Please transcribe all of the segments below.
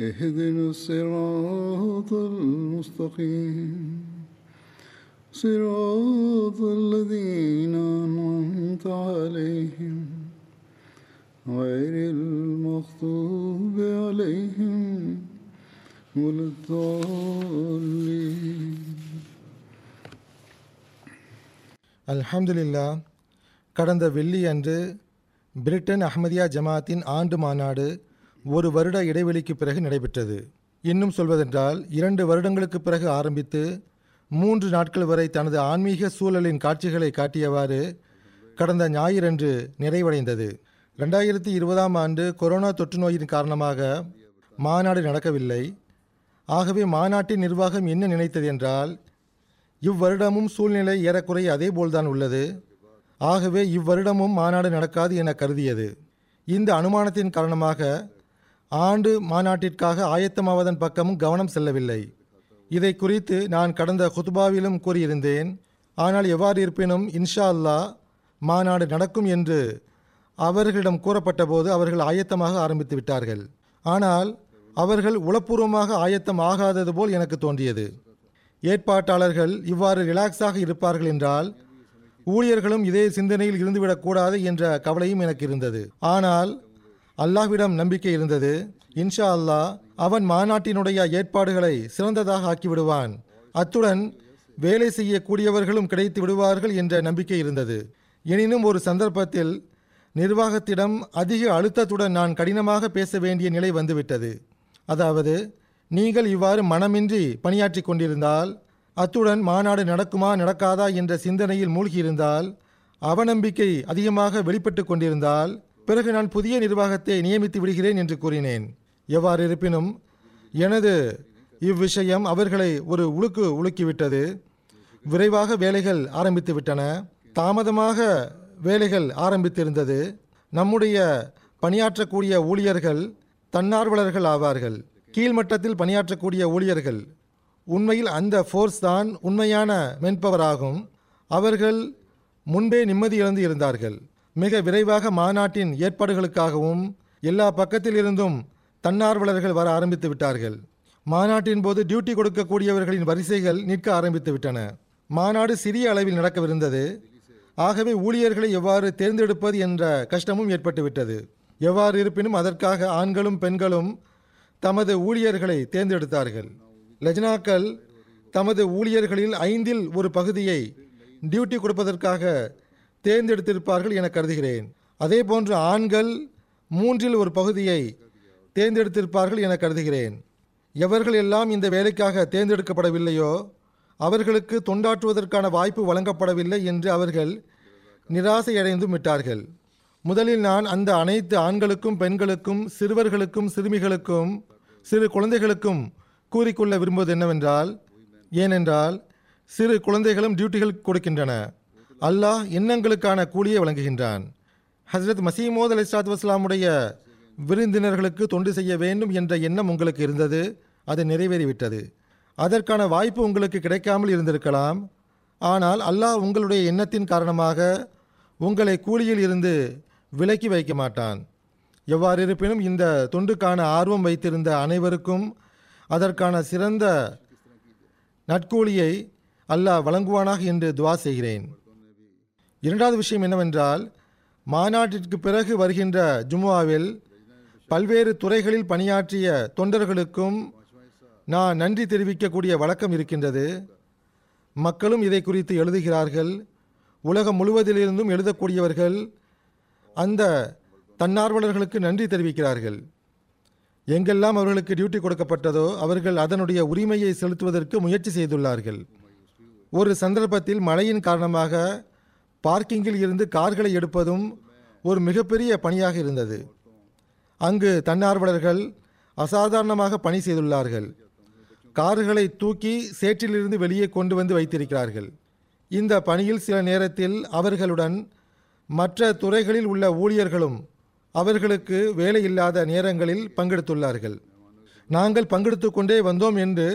اهدنا الصراط المستقيم صراط الذين أنعمت عليهم غير المغضوب عليهم ولا الضالين அல்ஹம்துலில்லா கடந்த வெள்ளி அன்று பிரிட்டன் அஹ்மதியா ஜமாத்தின் ஆண்டு மாநாடு ஒரு வருட இடைவெளிக்கு பிறகு நடைபெற்றது. இன்னும் சொல்வதென்றால் இரண்டு வருடங்களுக்கு பிறகு ஆரம்பித்து மூன்று நாட்கள் வரை தனது ஆன்மீக சூழலின் காட்சிகளை காட்டியவாறு கடந்த ஞாயிறன்று நிறைவடைந்தது. ரெண்டாயிரத்தி இருபதாம் ஆண்டு கொரோனா தொற்று நோயின் காரணமாக மாநாடு நடக்கவில்லை. ஆகவே மாநாட்டின் நிர்வாகம் என்ன நினைத்தது என்றால் இவ்வருடமும் சூழ்நிலை ஏறக்குறைய அதே போல்தான் உள்ளது. ஆகவே இவ்வருடமும் மாநாடு நடக்காது என கருதியது. இந்த அனுமானத்தின் காரணமாக ஆண்டு மாநாட்டிற்காக ஆயத்தமாவதன் பக்கமும் கவனம் செல்லவில்லை. இதை குறித்து நான் கடந்த குத்பாவிலும் கூறியிருந்தேன். ஆனால் எவ்வாறு இருப்பினும் இன்ஷா அல்லா மாநாடு நடக்கும் என்று அவர்களிடம் கூறப்பட்டபோது அவர்கள் ஆயத்தமாக ஆரம்பித்து விட்டார்கள். ஆனால் அவர்கள் உளப்பூர்வமாக ஆயத்தம் ஆகாதது போல் எனக்கு தோன்றியது. ஏற்பாட்டாளர்கள் இவ்வாறு ரிலாக்ஸாக இருப்பார்கள் என்றால் ஊழியர்களும் இதே சிந்தனையில் இருந்துவிடக்கூடாது என்ற கவலையும் எனக்கு இருந்தது. ஆனால் அல்லாஹ்விடம் நம்பிக்கை இருந்தது. இன்ஷா அல்லாஹ் அவன் மாநாட்டினுடைய ஏற்பாடுகளை சிறந்ததாக ஆக்கிவிடுவான். அத்துடன் வேலை செய்யக்கூடியவர்களும் கிடைத்து விடுவார்கள் என்ற நம்பிக்கை இருந்தது. எனினும் ஒரு சந்தர்ப்பத்தில் நிர்வாகத்திடம் அதிக அழுத்தத்துடன் நான் கடினமாக பேச வேண்டிய நிலை வந்துவிட்டது. அதாவது நீங்கள் இவ்வாறு மனமின்றி பணியாற்றி கொண்டிருந்தால் அத்துடன் மாநாடு நடக்குமா நடக்காதா என்ற சிந்தனையில் மூழ்கியிருந்தால் அவநம்பிக்கை அதிகமாக வெளிப்பட்டு கொண்டிருந்தால் பிறகு நான் புதிய நிர்வாகத்தை நியமித்து விடுகிறேன் என்று கூறினேன். எவ்வாறு இருப்பினும் எனது இவ்விஷயம் அவர்களை ஒரு உழுக்கு உலுக்கிவிட்டது விரைவாக வேலைகள் ஆரம்பித்து விட்டன. தாமதமாக வேலைகள் ஆரம்பித்திருந்தது. நம்முடைய பணியாற்றக்கூடிய ஊழியர்கள் தன்னார்வலர்கள் ஆவார்கள். கீழ்மட்டத்தில் பணியாற்றக்கூடிய ஊழியர்கள். உண்மையில் அந்த ஃபோர்ஸ் தான் உண்மையான மென்பவர் ஆகும் அவர்கள் முன்பே நிம்மதி இழந்து இருந்தார்கள். மிக விரைவாக மாநாட்டின் ஏற்பாடுகளுக்காகவும் எல்லா பக்கத்திலிருந்தும் தன்னார்வலர்கள் வர ஆரம்பித்து விட்டார்கள். மாநாட்டின் போது டியூட்டி கொடுக்கக்கூடியவர்களின் வரிசைகள் நிற்க ஆரம்பித்து விட்டன. மாநாடு சிறிய அளவில் நடக்கவிருந்தது. ஆகவே ஊழியர்களை எவ்வாறு தேர்ந்தெடுப்பது என்ற கஷ்டமும் ஏற்பட்டுவிட்டது எவ்வாறு இருப்பினும் அதற்காக ஆண்களும் பெண்களும் தமது ஊழியர்களை தேர்ந்தெடுத்தார்கள். லஜ்னாக்கள் தமது ஊழியர்களில் ஐந்தில் ஒரு பகுதியை டியூட்டி கொடுப்பதற்காக தேர்ந்தெடுத்திருப்பார்கள் என கருதுகிறேன். அதே போன்று ஆண்கள் மூன்றில் ஒரு பகுதியை தேர்ந்தெடுத்திருப்பார்கள் என கருதுகிறேன். எவர்கள் எல்லாம் இந்த வேலைக்காக தேர்ந்தெடுக்கப்படவில்லையோ அவர்களுக்கு தொண்டாற்றுவதற்கான வாய்ப்பு வழங்கப்படவில்லை என்று அவர்கள் நிராசையடைந்தும் விட்டார்கள். முதலில் நான் அந்த அனைத்து ஆண்களுக்கும் பெண்களுக்கும் சிறுவர்களுக்கும் சிறுமிகளுக்கும் சிறு குழந்தைகளுக்கும் கூறிக்கொள்ள விரும்புவது என்னவென்றால் ஏனென்றால் சிறு குழந்தைகளும் டியூட்டிகள் கொடுக்கின்றன. அல்லாஹ் எண்ணங்களுக்கான கூலியை வழங்குகின்றான். ஹஸ்ரத் மசீமோத் அலி சாத் வஸ்லாமுடைய விருந்தினர்களுக்கு தொண்டு செய்ய வேண்டும் என்ற எண்ணம் உங்களுக்கு இருந்தது அது நிறைவேறிவிட்டது. அதற்கான வாய்ப்பு உங்களுக்கு கிடைக்காமல் இருந்திருக்கலாம். ஆனால் அல்லாஹ் உங்களுடைய எண்ணத்தின் காரணமாக உங்களை கூலியில் இருந்து விலக்கி வைக்க மாட்டான். எவ்வாறு இருப்பினும் இந்த தொண்டுக்கான ஆர்வம் வைத்திருந்த அனைவருக்கும் அதற்கான சிறந்த நட்கூலியை அல்லாஹ் வழங்குவானாக என்று துவா செய்கிறேன். இரண்டாவது விஷயம் என்னவென்றால் மாநாட்டிற்கு பிறகு வருகின்ற ஜும்மாவில் பல்வேறு துறைகளில் பணியாற்றிய தொண்டர்களுக்கும் நான் நன்றி தெரிவிக்கக்கூடிய வழக்கம் இருக்கின்றது. மக்களும் இதை குறித்து எழுதுகிறார்கள். உலகம் முழுவதிலிருந்தும் எழுதக்கூடியவர்கள் அந்த தன்னார்வலர்களுக்கு நன்றி தெரிவிக்கிறார்கள். எங்கெல்லாம் அவர்களுக்கு டியூட்டி கொடுக்கப்பட்டதோ அவர்கள் அதனுடைய உரிமையை செலுத்துவதற்கு முயற்சி செய்துள்ளார்கள். ஒரு சந்தர்ப்பத்தில் மழையின் காரணமாக பார்க்கிங்கில் இருந்து கார்களை எடுப்பதும் ஒரு மிகப்பெரிய பணியாக இருந்தது. அங்கு தன்னார்வலர்கள் அசாதாரணமாக பணி செய்துள்ளார்கள். கார்களை தூக்கி சேற்றிலிருந்து வெளியே கொண்டு வந்து வைத்திருக்கிறார்கள். இந்த பணியில் சில நேரத்தில் அவர்களுடன் மற்ற துறைகளில் உள்ள ஊழியர்களும் அவர்களுக்கு வேலை இல்லாத நேரங்களில் பங்கெடுத்துள்ளார்கள். நாங்கள் பங்கெடுத்து கொண்டே வந்தோம் என்று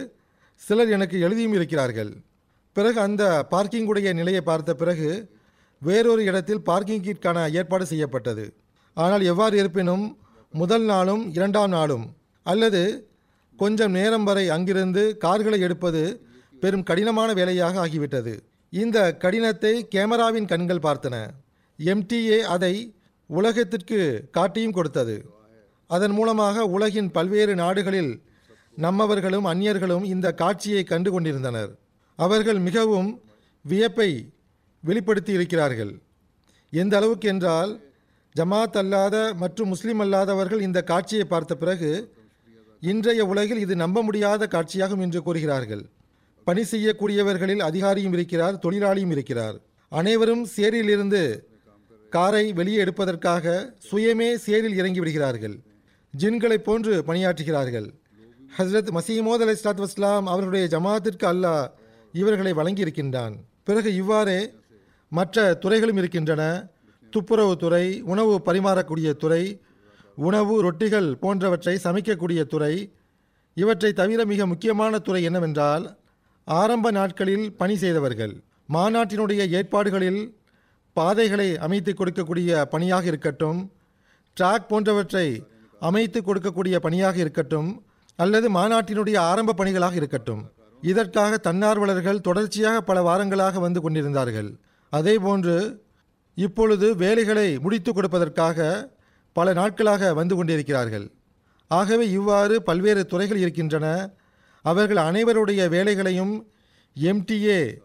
சிலர் எனக்கு எழுதியும் இருக்கிறார்கள். பிறகு அந்த பார்க்கிங்குடைய நிலையை பார்த்த பிறகு வேறொரு இடத்தில் பார்க்கிங்கிற்கான ஏற்பாடு செய்யப்பட்டது. ஆனால் எவ்வாறு இருப்பினும் முதல் நாளும் இரண்டாம் நாளும் அல்லது கொஞ்சம் நேரம் வரை அங்கிருந்து கார்களை எடுப்பது பெரும் கடினமான வேலையாக ஆகிவிட்டது. இந்த கடினத்தை கேமராவின் கண்கள் பார்த்தன. எம்டிஏ அதை உலகத்திற்கு காட்டியும் கொடுத்தது. அதன் மூலமாக உலகின் பல்வேறு நாடுகளில் நம்மவர்களும் அந்நியர்களும் இந்த காட்சியை கண்டு கொண்டிருந்தனர். அவர்கள் மிகவும் வியப்பை வெளிப்படுத்தி இருக்கிறார்கள். எந்த அளவுக்கு என்றால் ஜமாத் அல்லாத மற்றும் முஸ்லிம் அல்லாதவர்கள் இந்த காட்சியை பார்த்த பிறகு இன்றைய உலகில் இது நம்ப முடியாத காட்சியாகும் என்று கூறுகிறார்கள். பணி செய்யக்கூடியவர்களில் அதிகாரியும் இருக்கிறார் தொழிலாளியும் இருக்கிறார். அனைவரும் சேரிலிருந்து காரை வெளியே எடுப்பதற்காக சுயமே சேரில் இறங்கி விடுகிறார்கள். ஜின்களைப் போன்று பணியாற்றுகிறார்கள். ஹஸ்ரத் மசீமோத் அலை இஸ்லாத் வஸ்லாம் அவர்களுடைய ஜமாத்திற்கு அல்லாஹ் இவர்களை வழங்கியிருக்கின்றான். பிறகு இவ்வாறே மற்ற துறைகளும் இருக்கின்றன. துப்புரவு துறை உணவு பரிமாறக்கூடிய துறை உணவு ரொட்டிகள் போன்றவற்றை சமைக்கக்கூடிய துறை. இவற்றை தவிர மிக முக்கியமான துறை என்னவென்றால் ஆரம்ப நாட்களில் பணி செய்தவர்கள். மாநாட்டினுடைய ஏற்பாடுகளில் பாதைகளை அமைத்து கொடுக்கக்கூடிய பணியாக இருக்கட்டும் ட்ராக் போன்றவற்றை அமைத்து கொடுக்கக்கூடிய பணியாக இருக்கட்டும் அல்லது மாநாட்டினுடைய ஆரம்ப பணிகளாக இருக்கட்டும். இதற்காக தன்னார்வலர்கள் தொடர்ச்சியாக பல வாரங்களாக வந்து கொண்டிருந்தார்கள். அதேபோன்று இப்பொழுது வேலைகளை முடித்து கொடுப்பதற்காக பல நாட்களாக வந்து கொண்டிருக்கிறார்கள். ஆகவே இவ்வாறு பல்வேறு துறைகள் இருக்கின்றன. அவர்கள் அனைவருடைய வேலைகளையும் எம்டிஏ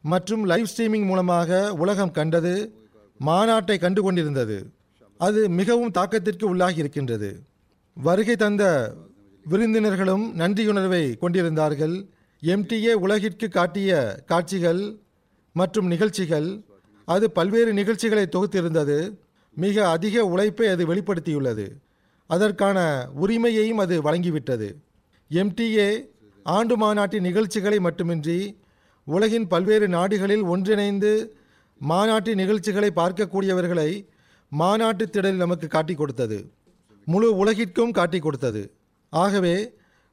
மற்றும் லைவ் ஸ்ட்ரீமிங் மூலமாக உலகம் கண்டது மாநாட்டை கண்டு கொண்டிருந்தது. அது மிகவும் தாக்கத்திற்கு உள்ளாகி இருக்கின்றது. வருகை தந்த விருந்தினர்களும் நன்றியுணர்வை கொண்டிருந்தார்கள். எம்டிஏ உலகிற்கு காட்டிய காட்சிகள் மற்றும் நிகழ்ச்சிகள் அது பல்வேறு நிகழ்ச்சிகளை தொகுத்திருந்தது. மிக அதிக உழைப்பை அது வெளிப்படுத்தியுள்ளது. அதற்கான உரிமையையும் அது வழங்கிவிட்டது. எம்டிஏ ஆண்டு மாநாட்டின் நிகழ்ச்சிகளை மட்டுமின்றி உலகின் பல்வேறு நாடுகளில் ஒன்றிணைந்து மாநாட்டு நிகழ்ச்சிகளை பார்க்கக்கூடியவர்களை மாநாட்டு திடலில் நமக்கு காட்டி கொடுத்தது. முழு உலகிற்கும் காட்டிக் கொடுத்தது. ஆகவே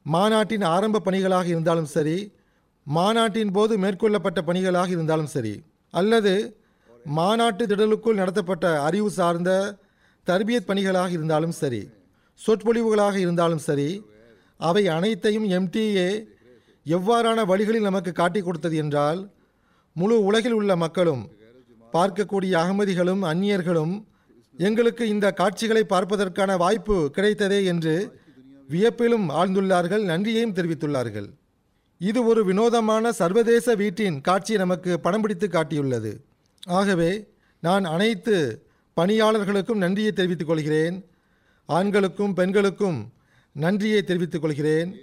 மாநாட்டின் ஆரம்ப பணிகளாக இருந்தாலும் சரி மாநாட்டின் போது மேற்கொள்ளப்பட்ட பணிகளாக இருந்தாலும் சரி அல்லது மாநாட்டு திடலுக்குள் நடத்தப்பட்ட அறிவு சார்ந்த தர்பியத் பணிகளாக இருந்தாலும் சரி சொற்பொழிவுகளாக இருந்தாலும் சரி அவை அனைத்தையும் எம்டிஏ எவ்வாறான வழிகளில் நமக்கு காட்டி கொடுத்தது என்றால் முழு உலகில் உள்ள மக்களும் பார்க்கக்கூடிய அகமதிகளும் அந்நியர்களும் எங்களுக்கு இந்த காட்சிகளை பார்ப்பதற்கான வாய்ப்பு கிடைத்ததே என்று வியப்பிலும் ஆழ்ந்துள்ளார்கள் நன்றியையும் தெரிவித்துள்ளார்கள். இது ஒரு வினோதமான சர்வதேச வீட்டின் காட்சியை நமக்கு படம் பிடித்து காட்டியுள்ளது. ஆகவே நான் அனைத்து பணியாளர்களுக்கும் நன்றியை தெரிவித்துக் கொள்கிறேன். ஆண்களுக்கும் பெண்களுக்கும் நன்றியை தெரிவித்துக் கொள்கிறேன்.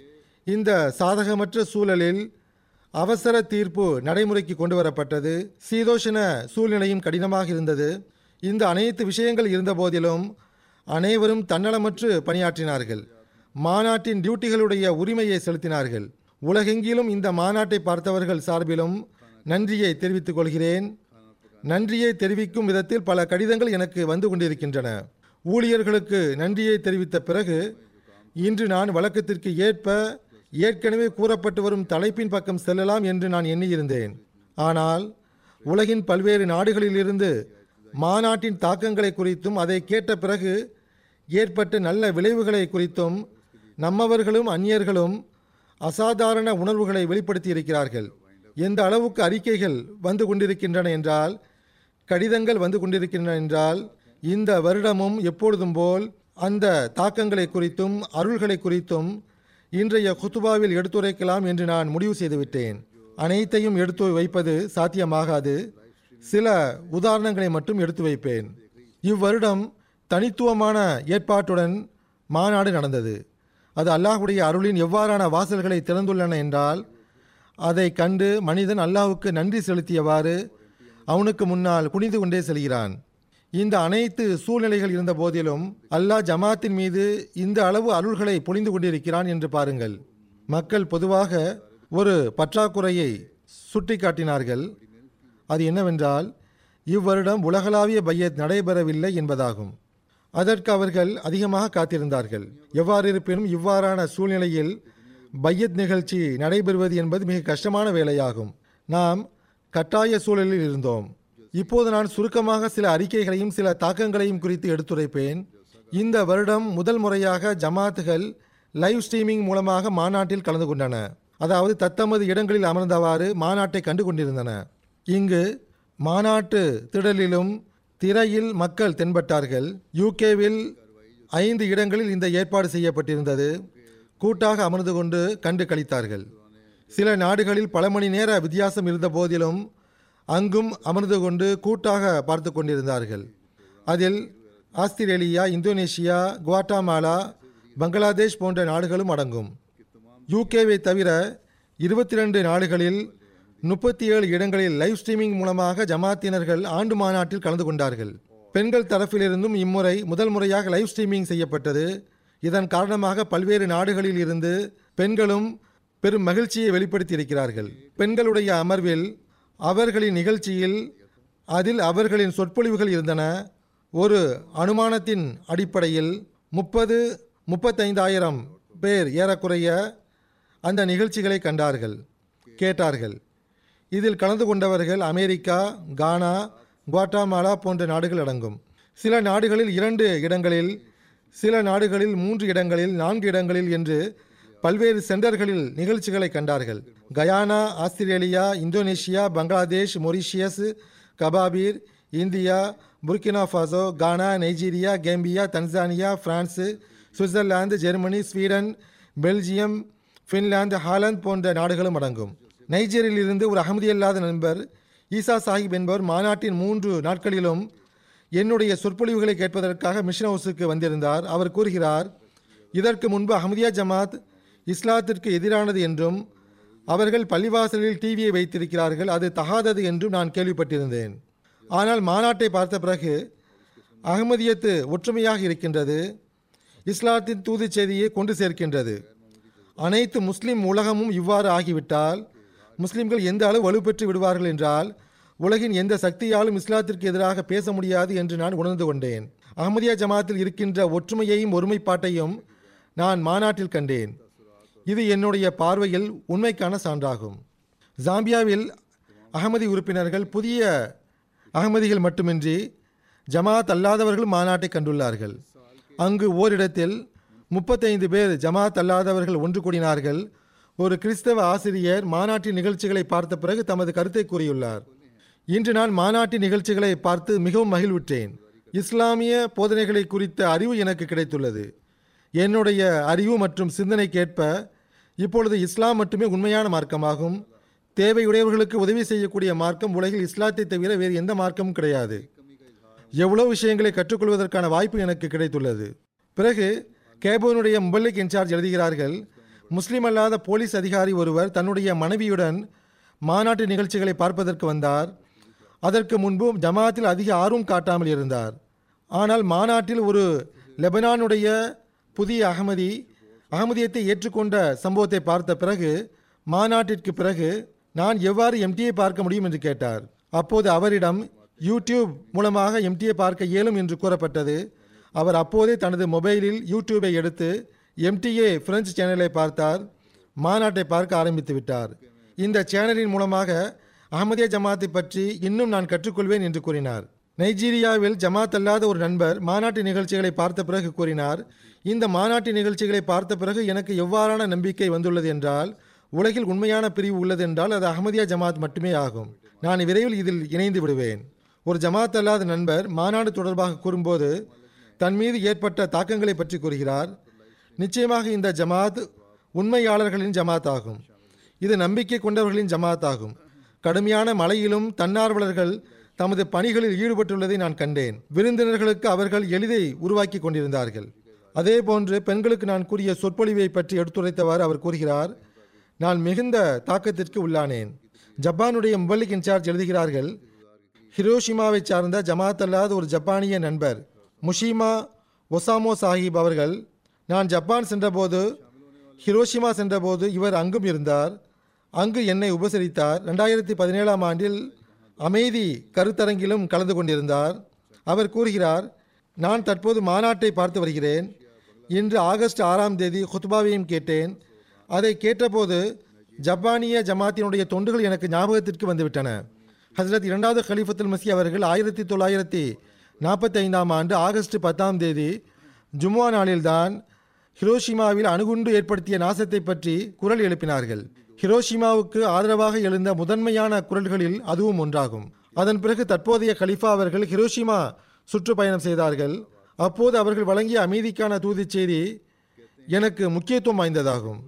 இந்த சாதகமற்ற சூழலில் அவசர தீர்ப்பு நடைமுறைக்கு கொண்டு வரப்பட்டது சீதோஷண சூழ்நிலையும் கடினமாக இருந்தது. இந்த அனைத்து விஷயங்கள் இருந்தபோதிலும் அனைவரும் தன்னலமற்று பணியாற்றினார்கள். மாநாட்டின் டியூட்டிகளுடைய உரிமையை செலுத்தினார்கள். உலகெங்கிலும் இந்த மாநாட்டை பார்த்தவர்கள் சார்பிலும் நன்றியை தெரிவித்துக் கொள்கிறேன். நன்றியை தெரிவிக்கும் விதத்தில் பல கடிதங்கள் எனக்கு வந்து கொண்டிருக்கின்றன. ஊழியர்களுக்கு நன்றியை தெரிவித்த பிறகு இன்று நான் வழக்கத்திற்கு ஏற்ப ஏற்கனவே கூறப்பட்டு வரும் தலைப்பின் பக்கம் செல்லலாம் என்று நான் எண்ணியிருந்தேன். ஆனால் உலகின் பல்வேறு நாடுகளிலிருந்து மாநாட்டின் தாக்கங்களை குறித்தும் அதை கேட்ட பிறகு ஏற்பட்ட நல்ல விளைவுகளை குறித்தும் நம்மவர்களும் அந்நியர்களும் அசாதாரண உணர்வுகளை வெளிப்படுத்தி இருக்கிறார்கள் எந்த அளவுக்கு அறிக்கைகள் வந்து கொண்டிருக்கின்றன என்றால் கடிதங்கள் வந்து கொண்டிருக்கின்றன என்றால் இந்த வருடமும் எப்பொழுதும் போல் அந்த தாக்கங்களை குறித்தும் அருள்களை குறித்தும் இன்றைய குத்துபாவில் எடுத்துரைக்கலாம் என்று நான் முடிவு செய்துவிட்டேன். அனைத்தையும் எடுத்து வைப்பது சாத்தியமாகாது. சில உதாரணங்களை மட்டும் எடுத்து வைப்பேன். இவ்வருடம் தனித்துவமான ஏற்பாட்டுடன் மாநாடு நடந்தது. அது அல்லாஹுடைய அருளின் எவ்வாறான வாசல்களை திறந்துள்ளன என்றால் அதை கண்டு மனிதன் அல்லாஹுக்கு நன்றி செலுத்தியவாறு அவனுக்கு முன்னால் குனிந்து கொண்டே செல்கிறான். இந்த அனைத்து சூழ்நிலைகள் இருந்த போதிலும் அல்லாஹ் ஜமாத்தின் மீது இந்த அளவு அருள்களை பொழிந்து கொண்டிருக்கிறான் என்று பாருங்கள். மக்கள் பொதுவாக ஒரு பற்றாக்குறையை சுட்டிக்காட்டினார்கள். அது என்னவென்றால் இவ்வருடம் உலகளாவிய பையத் நடைபெறவில்லை என்பதாகும். அதற்கு அவர்கள் அதிகமாக காத்திருந்தார்கள். எவ்வாறு இருப்பினும் இவ்வாறான சூழ்நிலையில் பையத் நிகழ்ச்சி நடைபெறுவது என்பது மிக கஷ்டமான வேலையாகும். நாம் கட்டாய சூழலில் இருந்தோம். இப்போது நான் சுருக்கமாக சில அறிக்கைகளையும் சில தாக்கங்களையும் குறித்து எடுத்துரைப்பேன். இந்த வருடம் முதல் முறையாக ஜமாத்துகள் லைவ் ஸ்ட்ரீமிங் மூலமாக மாநாட்டில் கலந்து கொண்டன. அதாவது தத்தமது இடங்களில் அமர்ந்தவாறு மாநாட்டை கண்டு கொண்டிருந்தன. இங்கு மாநாட்டு திடலிலும் திரையில் மக்கள் தென்பட்டார்கள். யூகேவில் ஐந்து இடங்களில் இந்த ஏற்பாடு செய்யப்பட்டிருந்தது. கூட்டாக அமர்ந்து கொண்டு கண்டு கழித்தார்கள் சில நாடுகளில் பல மணி நேர வித்தியாசம் இருந்த போதிலும் அங்கும் அமர்ந்து கொண்டு கூட்டாக பார்த்து கொண்டிருந்தார்கள். அதில் ஆஸ்திரேலியா இந்தோனேஷியா குவாட்டாமாலா பங்களாதேஷ் போன்ற நாடுகளும் அடங்கும். யூகேவை தவிர இருபத்தி ரெண்டு நாடுகளில் முப்பத்தி ஏழு இடங்களில் லைவ் ஸ்ட்ரீமிங் மூலமாக ஜமாத்தினர்கள் ஆண்டு மாநாட்டில் கலந்து கொண்டார்கள். பெண்கள் தரப்பிலிருந்தும் இம்முறை முதல் முறையாக லைவ் ஸ்ட்ரீமிங் செய்யப்பட்டது. இதன் காரணமாக பல்வேறு நாடுகளில் இருந்து பெண்களும் பெரும் மகிழ்ச்சியை வெளிப்படுத்தியிருக்கிறார்கள். பெண்களுடைய அமர்வில் அவர்களின் நிகழ்ச்சியில் அதில் அவர்களின் சொற்பொழிவுகள் இருந்தன. ஒரு அனுமானத்தின் அடிப்படையில் முப்பது முப்பத்தைந்தாயிரம் பேர் ஏறக்குறைய அந்த நிகழ்ச்சிகளை கண்டார்கள் கேட்டார்கள். இதில் கலந்து கொண்டவர்கள் அமெரிக்கா கானா குவாட்டாமாலா போன்ற நாடுகள் அடங்கும். சில நாடுகளில் இரண்டு இடங்களில் சில நாடுகளில் மூன்று இடங்களில் நான்கு இடங்களில் என்று பல்வேறு சென்டர்களில் நிகழ்ச்சிகளை கண்டார்கள். Guyana Australia Indonesia Bangladesh Mauritius Kababir India Burkina Faso Ghana Nigeria Gambia Tanzania France Switzerland Germany Sweden Belgium Finland Holland போன்ற நாடுகளும் அடங்கும். நைஜீரியில் இருந்து ஒரு அகமதியல்லாத நண்பர் ஈசா சாஹிப் என்பவர் மாநாட்டின் மூன்று நாட்களிலும் என்னுடைய சொற்பொழிவுகளை கேட்பதற்காக மிஷன் ஹவுஸுக்கு வந்திருந்தார். அவர் கூறுகிறார் இதற்கு முன்பு அஹமதியா ஜமாத் இஸ்லாத்திற்கு எதிரானது என்றும் அவர்கள் பள்ளிவாசலில் டிவியை வைத்திருக்கிறார்கள் அது தகாதது என்றும் நான் கேள்விப்பட்டிருந்தேன். ஆனால் மாநாட்டை பார்த்த பிறகு அகமதியத்து ஒற்றுமையாக இருக்கின்றது இஸ்லாத்தின் தூது செய்தியை கொண்டு சேர்க்கின்றது. அனைத்து முஸ்லிம் உலகமும் இவ்வாறு ஆகிவிட்டால் முஸ்லிம்கள் எந்த அளவு வலுப்பெற்று விடுவார்கள் என்றால் உலகின் எந்த சக்தியாலும் இஸ்லாத்திற்கு எதிராக பேச முடியாது என்று நான் உணர்ந்து கொண்டேன். அகமதியா ஜமாத்தில் இருக்கின்ற ஒற்றுமையையும் ஒருமைப்பாட்டையும் நான் மாநாட்டில் கண்டேன். இது என்னுடைய பார்வையில் உண்மைக்கான சான்றாகும். ஜாம்பியாவில் அகமதி உறுப்பினர்கள் புதிய அகமதிகள் மட்டுமின்றி ஜமாத் அல்லாதவர்கள் மாநாட்டை கண்டுள்ளார்கள். அங்கு ஓரிடத்தில் முப்பத்தைந்து பேர் ஜமாத் அல்லாதவர்கள் ஒன்று கூடினார்கள். ஒரு கிறிஸ்தவ ஆசிரியர் மாநாட்டின் நிகழ்ச்சிகளை பார்த்த பிறகு தமது கருத்தை கூறியுள்ளார். இன்று நான் மாநாட்டின் நிகழ்ச்சிகளை பார்த்து மிகவும் மகிழ்வுற்றேன். இஸ்லாமிய போதனைகளை குறித்த அறிவு எனக்கு கிடைத்துள்ளது. என்னுடைய அறிவு மற்றும் சிந்தனைக்கேற்ப இப்பொழுது இஸ்லாம் மட்டுமே உண்மையான மார்க்கமாகும். தேவையுடையவர்களுக்கு உதவி செய்யக்கூடிய மார்க்கம் உலகில் இஸ்லாத்தை தவிர வேறு எந்த மார்க்கமும் கிடையாது. எவ்வளவு விஷயங்களை கற்றுக்கொள்வதற்கான வாய்ப்பு எனக்கு கிடைத்துள்ளது. பிறகு கேபோனுடைய முபல்லிக் இன்சார்ஜ் எழுதுகிறார்கள். முஸ்லீம் அல்லாத போலீஸ் அதிகாரி ஒருவர் தன்னுடைய மனைவியுடன் மாநாட்டு நிகழ்ச்சிகளை பார்ப்பதற்கு வந்தார். அதற்கு முன்பு ஜமாத்தில் அதிக ஆர்வம் காட்டாமல் இருந்தார். ஆனால் மாநாட்டில் ஒரு லெபனானுடைய புதிய அகமதி அகமதியத்தை ஏற்றுக்கொண்ட சம்பவத்தை பார்த்த பிறகு மாநாட்டிற்கு பிறகு நான் எவ்வாறு எம்டியை பார்க்க முடியும் என்று கேட்டார். அப்போது அவரிடம் யூடியூப் மூலமாக எம்டியை பார்க்க இயலும் என்று கூறப்பட்டது. அவர் அப்போதே தனது மொபைலில் யூடியூபை எடுத்து எம்டிஏ பிரெஞ்சு சேனலை பார்த்தார் மாநாட்டை பார்க்க ஆரம்பித்து விட்டார். இந்த சேனலின் மூலமாக அகமதியா ஜமாத்தை பற்றி இன்னும் நான் கற்றுக்கொள்வேன் என்று கூறினார். நைஜீரியாவில் ஜமாத் அல்லாத ஒரு நண்பர் மாநாட்டு நிகழ்ச்சிகளை பார்த்த பிறகு கூறினார் இந்த மாநாட்டு நிகழ்ச்சிகளை பார்த்த பிறகு எனக்கு எவ்வாறான நம்பிக்கை வந்துள்ளது என்றால் உலகில் உண்மையான பிரிவு உள்ளது என்றால் அது அகமதியா ஜமாத் மட்டுமே ஆகும். நான் விரைவில் இதில் இணைந்து விடுவேன். ஒரு ஜமாத் அல்லாத நண்பர் மாநாடு தொடர்பாக கூறும்போது தன் மீது ஏற்பட்ட தாக்கங்களை பற்றி கூறுகிறார் நிச்சயமாக இந்த ஜமாத் உண்மையாளர்களின் ஜமாத் ஆகும் இது நம்பிக்கை கொண்டவர்களின் ஜமாத் ஆகும் கடுமையான மழையிலும் தன்னார்வலர்கள் தமது பணிகளில் ஈடுபட்டுள்ளதை நான் கண்டேன். விருந்தினர்களுக்கு அவர்கள் எளிதை உருவாக்கி கொண்டிருந்தார்கள். அதே போன்று பெண்களுக்கு நான் கூறிய சொற்பொழிவை பற்றி எடுத்துரைத்தவாறு அவர் கூறுகிறார் நான் மிகுந்த தாக்கத்திற்கு உள்ளானேன். ஜப்பானுடைய முபல்லிக் இன்சார்ஜ் எழுதுகிறார்கள் ஹிரோஷிமாவை சார்ந்த ஜமாத் அல்லாத ஒரு ஜப்பானிய நண்பர் முஷிமா ஒசாமோ சாஹிப் அவர்கள் நான் ஜப்பான் சென்றபோது ஹிரோஷிமா சென்றபோது இவர் அங்கும் இருந்தார். அங்கு என்னை உபசரித்தார். ரெண்டாயிரத்தி பதினேழாம் ஆண்டில் அமைதி கருத்தரங்கிலும் கலந்து கொண்டிருந்தார். அவர் கூறுகிறார் நான் தற்போது மாநாட்டை பார்த்து வருகிறேன். இன்று ஆகஸ்ட் ஆறாம் தேதி ஹுத்பாவையும் கேட்டேன். அதை கேட்டபோது ஜப்பானிய ஜமாத்தினுடைய தொண்டுகள் எனக்கு ஞாபகத்திற்கு வந்துவிட்டன. ஹசரத் இரண்டாவது கலீஃபத்துல் மசி அவர்கள் ஆயிரத்தி தொள்ளாயிரத்தி நாற்பத்தி ஐந்தாம் ஆண்டு ஆகஸ்ட் பத்தாம் தேதி ஜும்மா நாளில்தான் ஹிரோஷிமாவில் அணுகுண்டு ஏற்படுத்திய நாசத்தை பற்றி குரல் எழுப்பினார்கள். ஹிரோஷிமாவுக்கு ஆதரவாக எழுந்த முதன்மையான குரல்களில் அதுவும் ஒன்றாகும். அதன் பிறகு தற்போதைய கலிஃபா அவர்கள் ஹிரோஷிமா சுற்றுப்பயணம் செய்தார்கள். அப்போது அவர்கள் வழங்கிய அமைதிக்கான தூதுச் செய்தி எனக்கு முக்கியத்துவம் வாய்ந்ததாகும்.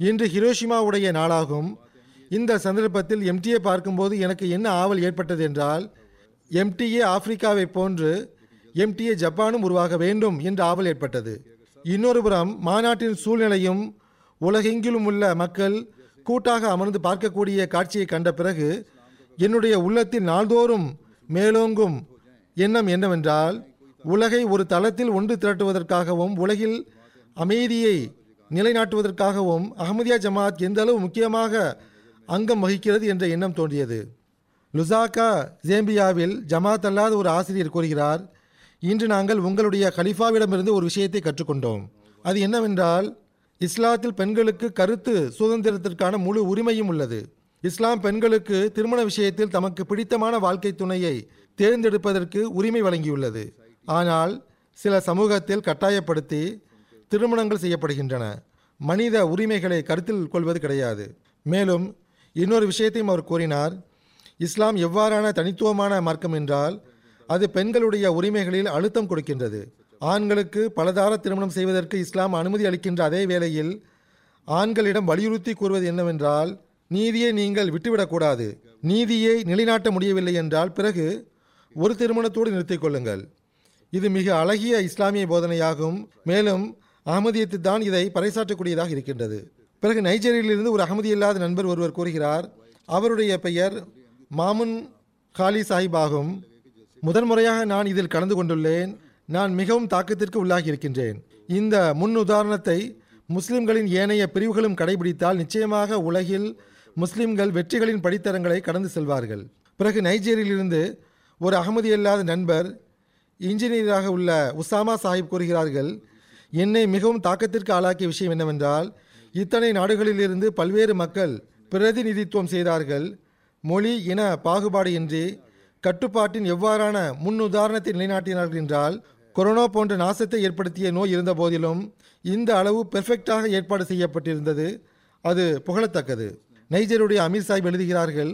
இன்று ஹிரோஷிமாவுடைய நாளாகும். இந்த சந்தர்ப்பத்தில் எம்டிஏ பார்க்கும்போது எனக்கு என்ன ஆவல் ஏற்பட்டது என்றால் எம்டிஏ ஆப்பிரிக்காவை போன்று எம்டிஏ ஜப்பானும் உருவாக வேண்டும் என்ற ஆவல் ஏற்பட்டது. இன்னொரு புறம் மாநாட்டின் சூழ்நிலையும் உலகெங்கிலும் உள்ள மக்கள் கூட்டாக அமர்ந்து பார்க்கக்கூடிய காட்சியை கண்ட பிறகு என்னுடைய உள்ளத்தில் நாள்தோறும் மேலோங்கும் எண்ணம் என்னவென்றால் உலகை ஒரு தளத்தில் ஒன்று திரட்டுவதற்காகவும் உலகில் அமைதியை நிலைநாட்டுவதற்காகவும் அகமதியா ஜமாத் எந்த அளவு முக்கியமாக அங்கம் வகிக்கிறது என்ற எண்ணம் தோன்றியது. லுசாக்கா ஜேம்பியாவில் ஜமாத் அல்லாத ஒரு ஆசிரியர் கூறுகிறார் இன்று நாங்கள் உங்களுடைய கலிஃபாவிடமிருந்து ஒரு விஷயத்தை கற்றுக்கொண்டோம். அது என்னவென்றால் இஸ்லாத்தில் பெண்களுக்கு கருத்து சுதந்திரத்திற்கான முழு உரிமையும் உள்ளது. இஸ்லாம் பெண்களுக்கு திருமண விஷயத்தில் தமக்கு பிடித்தமான வாழ்க்கை துணையை தேர்ந்தெடுப்பதற்கு உரிமை வழங்கியுள்ளது. ஆனால் சில சமூகத்தில் கட்டாயப்படுத்தி திருமணங்கள் செய்யப்படுகின்றன. மனித உரிமைகளை கருத்தில் கொள்வது கிடையாது. மேலும் இன்னொரு விஷயத்தையும் அவர் கூறினார். இஸ்லாம் எவ்வாறான தனித்துவமான மார்க்கம் என்றால் அது பெண்களுடைய உரிமைகளில் அழுத்தம் கொடுக்கின்றது. ஆண்களுக்கு பலதார திருமணம் செய்வதற்கு இஸ்லாம் அனுமதி அளிக்கின்ற அதே வேளையில் ஆண்களிடம் வலியுறுத்தி கூறுவது என்னவென்றால் நீதியை நீங்கள் விட்டுவிடக்கூடாது நீதியை நிலைநாட்ட முடியவில்லை என்றால் பிறகு ஒரு திருமணத்தோடு நிறுத்திக் கொள்ளுங்கள். இது மிக அழகிய இஸ்லாமிய போதனையாகும். மேலும் அகமதியத்து தான் இதை பறைசாற்றக்கூடியதாக இருக்கின்றது. பிறகு நைஜீரியிலிருந்து ஒரு அகமதி இல்லாத நண்பர் ஒருவர் கூறுகிறார் அவருடைய பெயர் மாமுன் காலி சாஹிப் ஆகும். முதன்முறையாக நான் இதில் கலந்து கொண்டுள்ளேன். நான் மிகவும் தாக்கத்திற்கு உள்ளாகி இருக்கின்றேன். இந்த முன் உதாரணத்தை முஸ்லிம்களின் ஏனைய பிரிவுகளும் கடைபிடித்தால் நிச்சயமாக உலகில் முஸ்லிம்கள் வெற்றிகளின் படித்தரங்களை கடந்து செல்வார்கள். பிறகு நைஜீரியிலிருந்து ஒரு அகமதி அல்லாத நண்பர் இன்ஜினியராக உள்ள உசாமா சாஹிப் கூறுகிறார்கள் என்னை மிகவும் தாக்கத்திற்கு ஆளாக்கிய விஷயம் என்னவென்றால் இத்தனை நாடுகளிலிருந்து பல்வேறு மக்கள் பிரதிநிதித்துவம் செய்தார்கள். மொழி இன பாகுபாடு இன்றி கட்டுப்பாட்டின் எவ்வாறான முன் உதாரணத்தை நிலைநாட்டினார்கள் என்றால் கொரோனா போன்ற நாசத்தை ஏற்படுத்திய நோய் இருந்த போதிலும் இந்த அளவு பெர்ஃபெக்டாக ஏற்பாடு செய்யப்பட்டிருந்தது. அது புகழத்தக்கது. நைஜருடைய அமீர் சாஹிப் எழுதுகிறார்கள்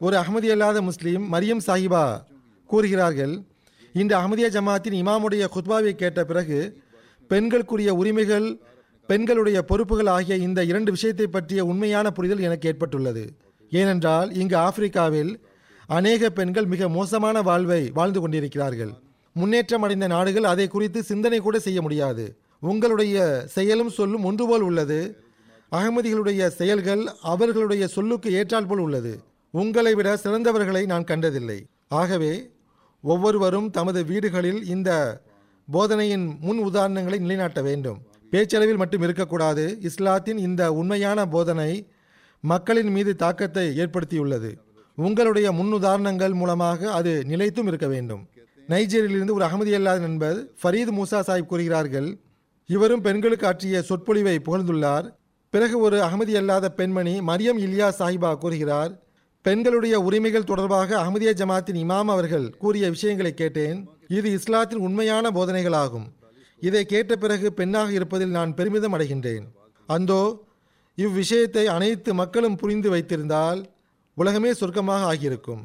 ஒரு அகமதி அல்லாத முஸ்லீம் மரியம் சாஹிபா கூறுகிறார்கள் இந்த அகமதியா ஜமாத்தின் இமாமுடைய குத்பாவை கேட்ட பிறகு பெண்களுக்குரிய உரிமைகள் பெண்களுடைய பொறுப்புகள் ஆகிய இந்த இரண்டு விஷயத்தை பற்றிய உண்மையான புரிதல் எனக்கு ஏற்பட்டுள்ளது. ஏனென்றால் இங்கு ஆப்பிரிக்காவில் அநேக பெண்கள் மிக மோசமான வாழ்வை வாழ்ந்து கொண்டிருக்கிறார்கள். முன்னேற்றம் அடைந்த நாடுகள் அதை குறித்து சிந்தனை கூட செய்ய முடியாது. உங்களுடைய செயலும் சொல்லும் ஒன்று போல் உள்ளது. அகமதிகளுடைய செயல்கள் அவர்களுடைய சொல்லுக்கு ஏற்றால் போல் உள்ளது. உங்களை விட சிறந்தவர்களை நான் கண்டதில்லை. ஆகவே ஒவ்வொருவரும் தமது வீடுகளில் இந்த போதனையின் முன் உதாரணங்களை நிலைநாட்ட வேண்டும். பேச்சளவில் மட்டும் இருக்கக்கூடாது. இஸ்லாத்தின் இந்த உண்மையான போதனை மக்களின் மீது தாக்கத்தை ஏற்படுத்தியுள்ளது. உங்களுடைய முன்னுதாரணங்கள் மூலமாக அது நிலைத்தும் இருக்க வேண்டும். நைஜீரியிலிருந்து ஒரு அகமதி அல்லாத நண்பர் ஃபரீத் மூசா சாஹிப் கூறுகிறார்கள் இவரும் பெண்களுக்கு ஆற்றிய சொற்பொழிவை புகழ்ந்துள்ளார். பிறகு ஒரு அகமதி அல்லாத பெண்மணி மரியம் இல்யா சாஹிபா கூறுகிறார் பெண்களுடைய உரிமைகள் தொடர்பாக அகமதிய ஜமாத்தின் இமாம் அவர்கள் கூறிய விஷயங்களை கேட்டேன். இது இஸ்லாத்தின் உண்மையான போதனைகளாகும். இதை கேட்ட பிறகு பெண்ணாக இருப்பதில் நான் பெருமிதம் அடைகின்றேன். அந்தோ இவ்விஷயத்தை அனைத்து மக்களும் புரிந்து வைத்திருந்தால் உலகமே சொர்க்கமாக ஆகியிருக்கும்.